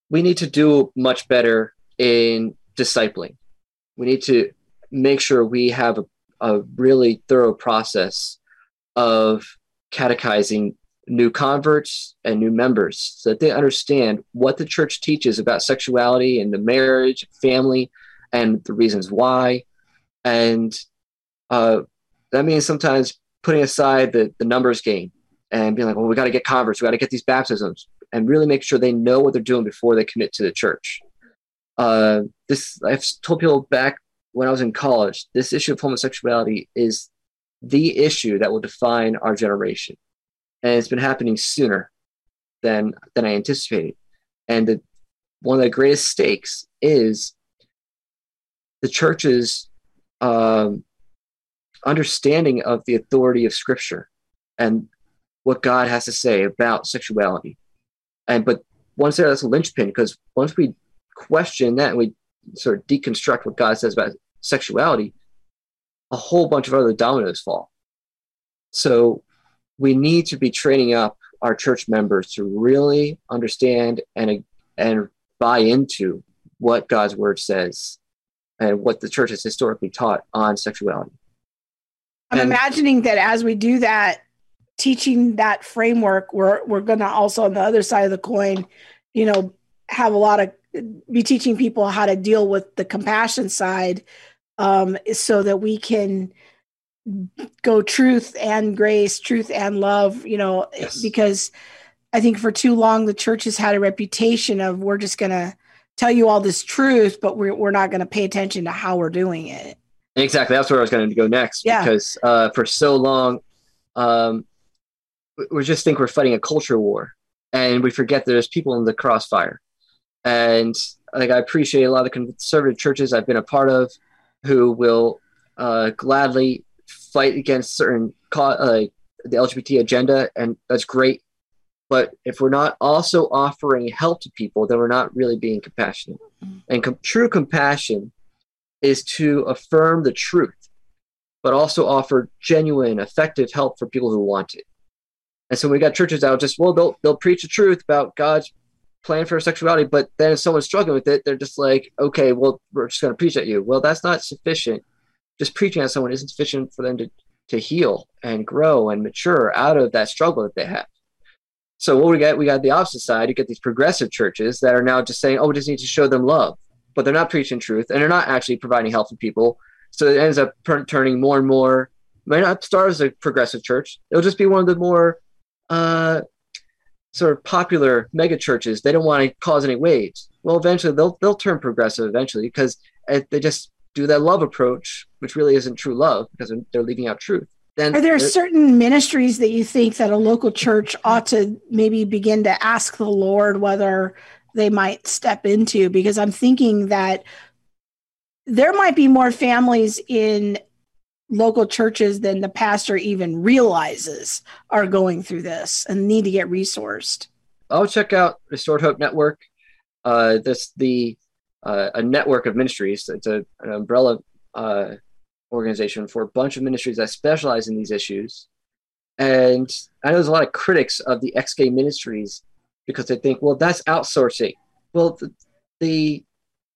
we need to do much better in discipling. We need to make sure we have a, a really thorough process of catechizing new converts and new members so that they understand what the church teaches about sexuality and the marriage, family, and the reasons why. And uh, that means sometimes putting aside the, the numbers game and being like, well, we got to get converts, we got to get these baptisms, and really make sure they know what they're doing before they commit to the church. Uh, this I've told people back when I was in college, this issue of homosexuality is the issue that will define our generation and it's been happening sooner than than I anticipated. And the, one of the greatest stakes is the church's um, understanding of the authority of Scripture and what God has to say about sexuality. And but once there, that's a linchpin because once we question that and we sort of deconstruct what God says about sexuality, a whole bunch of other dominoes fall. So we need to be training up our church members to really understand and and buy into what God's word says and what the church has historically taught on sexuality. I'm and, imagining that as we do that, teaching that framework, we're we're going to also on the other side of the coin, you know, have a lot of be teaching people how to deal with the compassion side, um, so that we can go truth and grace, truth and love, you know, yes. because I think for too long the church has had a reputation of we're just going to tell you all this truth, but we're, we're not going to pay attention to how we're doing it. Exactly. That's where I was going to go next. Yeah. Because uh, for so long, um, we just think we're fighting a culture war and we forget there's people in the crossfire. And like I appreciate a lot of conservative churches I've been a part of who will uh, gladly fight against certain uh, the LGBT agenda, and that's great. But if we're not also offering help to people, then we're not really being compassionate. And com- true compassion is to affirm the truth, but also offer genuine, effective help for people who want it. And so we got churches out just well, they'll they'll preach the truth about God's plan for sexuality, but then if someone's struggling with it, they're just like, okay, well, we're just going to preach at you. Well, that's not sufficient just preaching at someone isn't sufficient for them to, to heal and grow and mature out of that struggle that they have. So what we got, we got the opposite side. You get these progressive churches that are now just saying, "Oh, we just need to show them love," but they're not preaching truth and they're not actually providing help to people. So it ends up per- turning more and more. Might not start as a progressive church. It'll just be one of the more uh, sort of popular mega churches. They don't want to cause any waves. Well, eventually they'll they'll turn progressive eventually because eh, they just do that love approach, which really isn't true love because they're leaving out truth. Then are there certain ministries that you think that a local church ought to maybe begin to ask the Lord whether they might step into? Because I'm thinking that there might be more families in local churches than the pastor even realizes are going through this and need to get resourced. I'll check out Restored Hope Network. Uh, this the uh, a network of ministries. It's a, an umbrella uh, organization for a bunch of ministries that specialize in these issues. And I know there's a lot of critics of the ex-gay ministries because they think, well, that's outsourcing. Well, the, the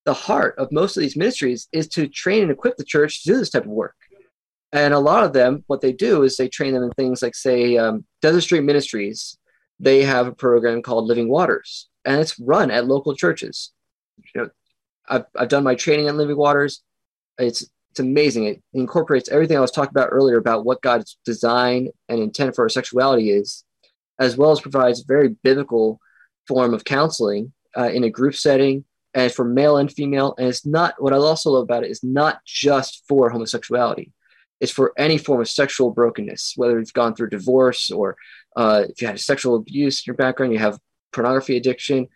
the heart of most of these ministries is to train and equip the church to do this type of work. And a lot of them, what they do is they train them in things like, say, um, Desert Stream Ministries. They have a program called Living Waters, and it's run at local churches. You know, I've, I've done my training at Living Waters. It's it's amazing. It incorporates everything I was talking about earlier about what God's design and intent for our sexuality is, as well as provides a very biblical form of counseling uh, in a group setting and for male and female. And it's not what I also love about it is not just for homosexuality. It's for any form of sexual brokenness, whether you've gone through divorce or uh, if you had sexual abuse in your background, you have pornography addiction,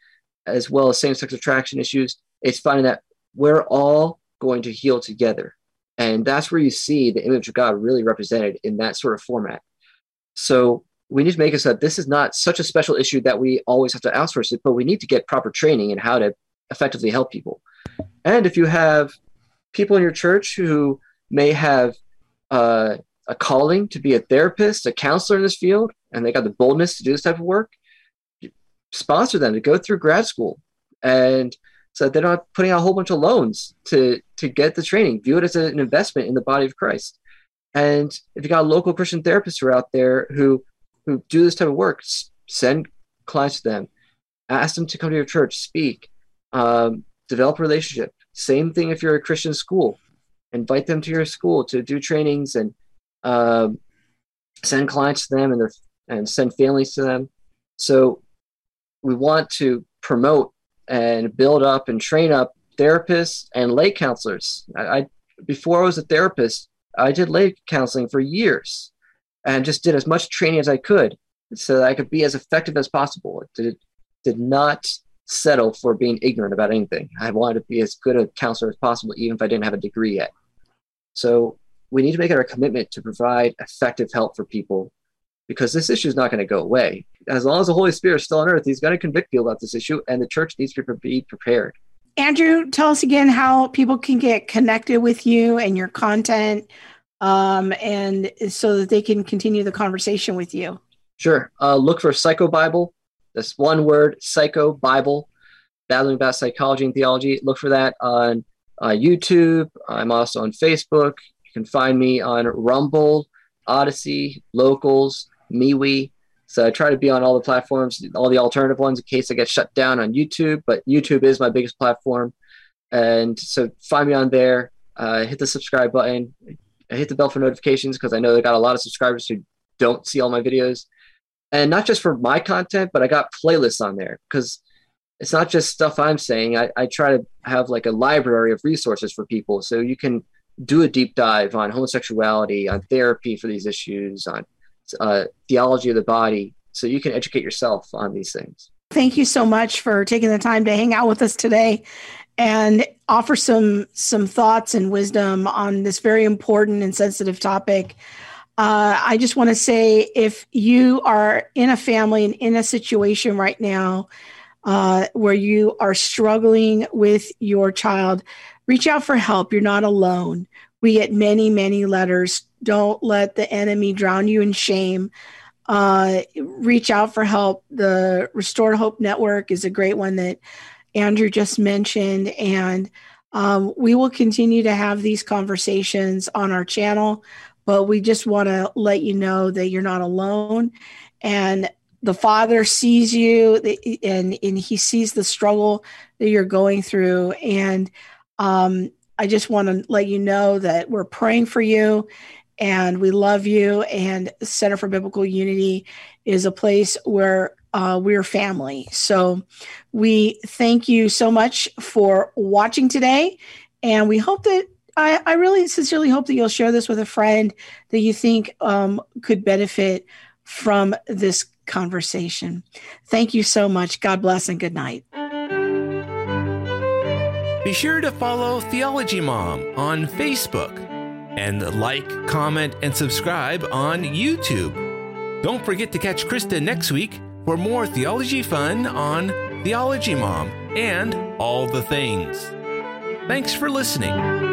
as well as same-sex attraction issues It's finding that we're all going to heal together. And that's where you see the image of God really represented in that sort of format. So we need to make it so that this is not such a special issue that we always have to outsource it, but we need to get proper training in how to effectively help people. And if you have people in your church who may have uh, a calling to be a therapist, a counselor in this field, and they got the boldness to do this type of work, sponsor them to go through grad school. And so they're not putting out a whole bunch of loans to, to get the training. View it as an investment in the body of Christ. And if you got local Christian therapists who are out there who, who do this type of work, send clients to them, ask them to come to your church, speak, um, develop a relationship. Same thing if you're a Christian school, invite them to your school to do trainings and um, send clients to them and their and send families to them. So we want to promote and build up and train up therapists and lay counselors. I, I before I was a therapist, I did lay counseling for years and just did as much training as I could so that I could be as effective as possible. It did, did not settle for being ignorant about anything. I wanted to be as good a counselor as possible, even if I didn't have a degree yet. So we need to make it our commitment to provide effective help for people because this issue is not going to go away. As long as the Holy Spirit is still on earth, he's going to convict people about this issue, and the church needs to be prepared. Andrew, tell us again how people can get connected with you and your content, um, and so that they can continue the conversation with you. Sure. Uh, look for PsychoBible. That's one word, PsychoBible, battling about psychology and theology. Look for that on uh, YouTube. I'm also on Facebook. You can find me on Rumble, Odysee, Locals, MeWe. So I try to be on all the platforms, all the alternative ones in case I get shut down on YouTube. But YouTube is my biggest platform. And so find me on there. Uh, hit the subscribe button. hit the bell for notifications because I know they got a lot of subscribers who don't see all my videos. And not just for my content, but I got playlists on there because it's not just stuff I'm saying. I, I try to have like a library of resources for people. So you can do a deep dive on homosexuality, on therapy for these issues, on uh, theology of the body, so you can educate yourself on these things. Thank you so much for taking the time to hang out with us today and offer some some thoughts and wisdom on this very important and sensitive topic. Uh, I just want to say if you are in a family and in a situation right now uh, where you are struggling with your child, reach out for help. You're not alone. We get many, many letters. Don't let the enemy drown you in shame. Uh, reach out for help. The Restored Hope Network is a great one that Andrew just mentioned. And um, we will continue to have these conversations on our channel, but we just want to let you know that you're not alone. And the Father sees you and, and he sees the struggle that you're going through. And um, I just want to let you know that we're praying for you and we love you. And Center for Biblical Unity is a place where uh, we're family. So we thank you so much for watching today. And we hope that I, I really sincerely hope that you'll share this with a friend that you think um, could benefit from this conversation. Thank you so much. God bless and good night. Be sure to follow Theology Mom on Facebook and like, comment, and subscribe on YouTube. Don't forget to catch Krista next week for more theology fun on Theology Mom and all the things. Thanks for listening.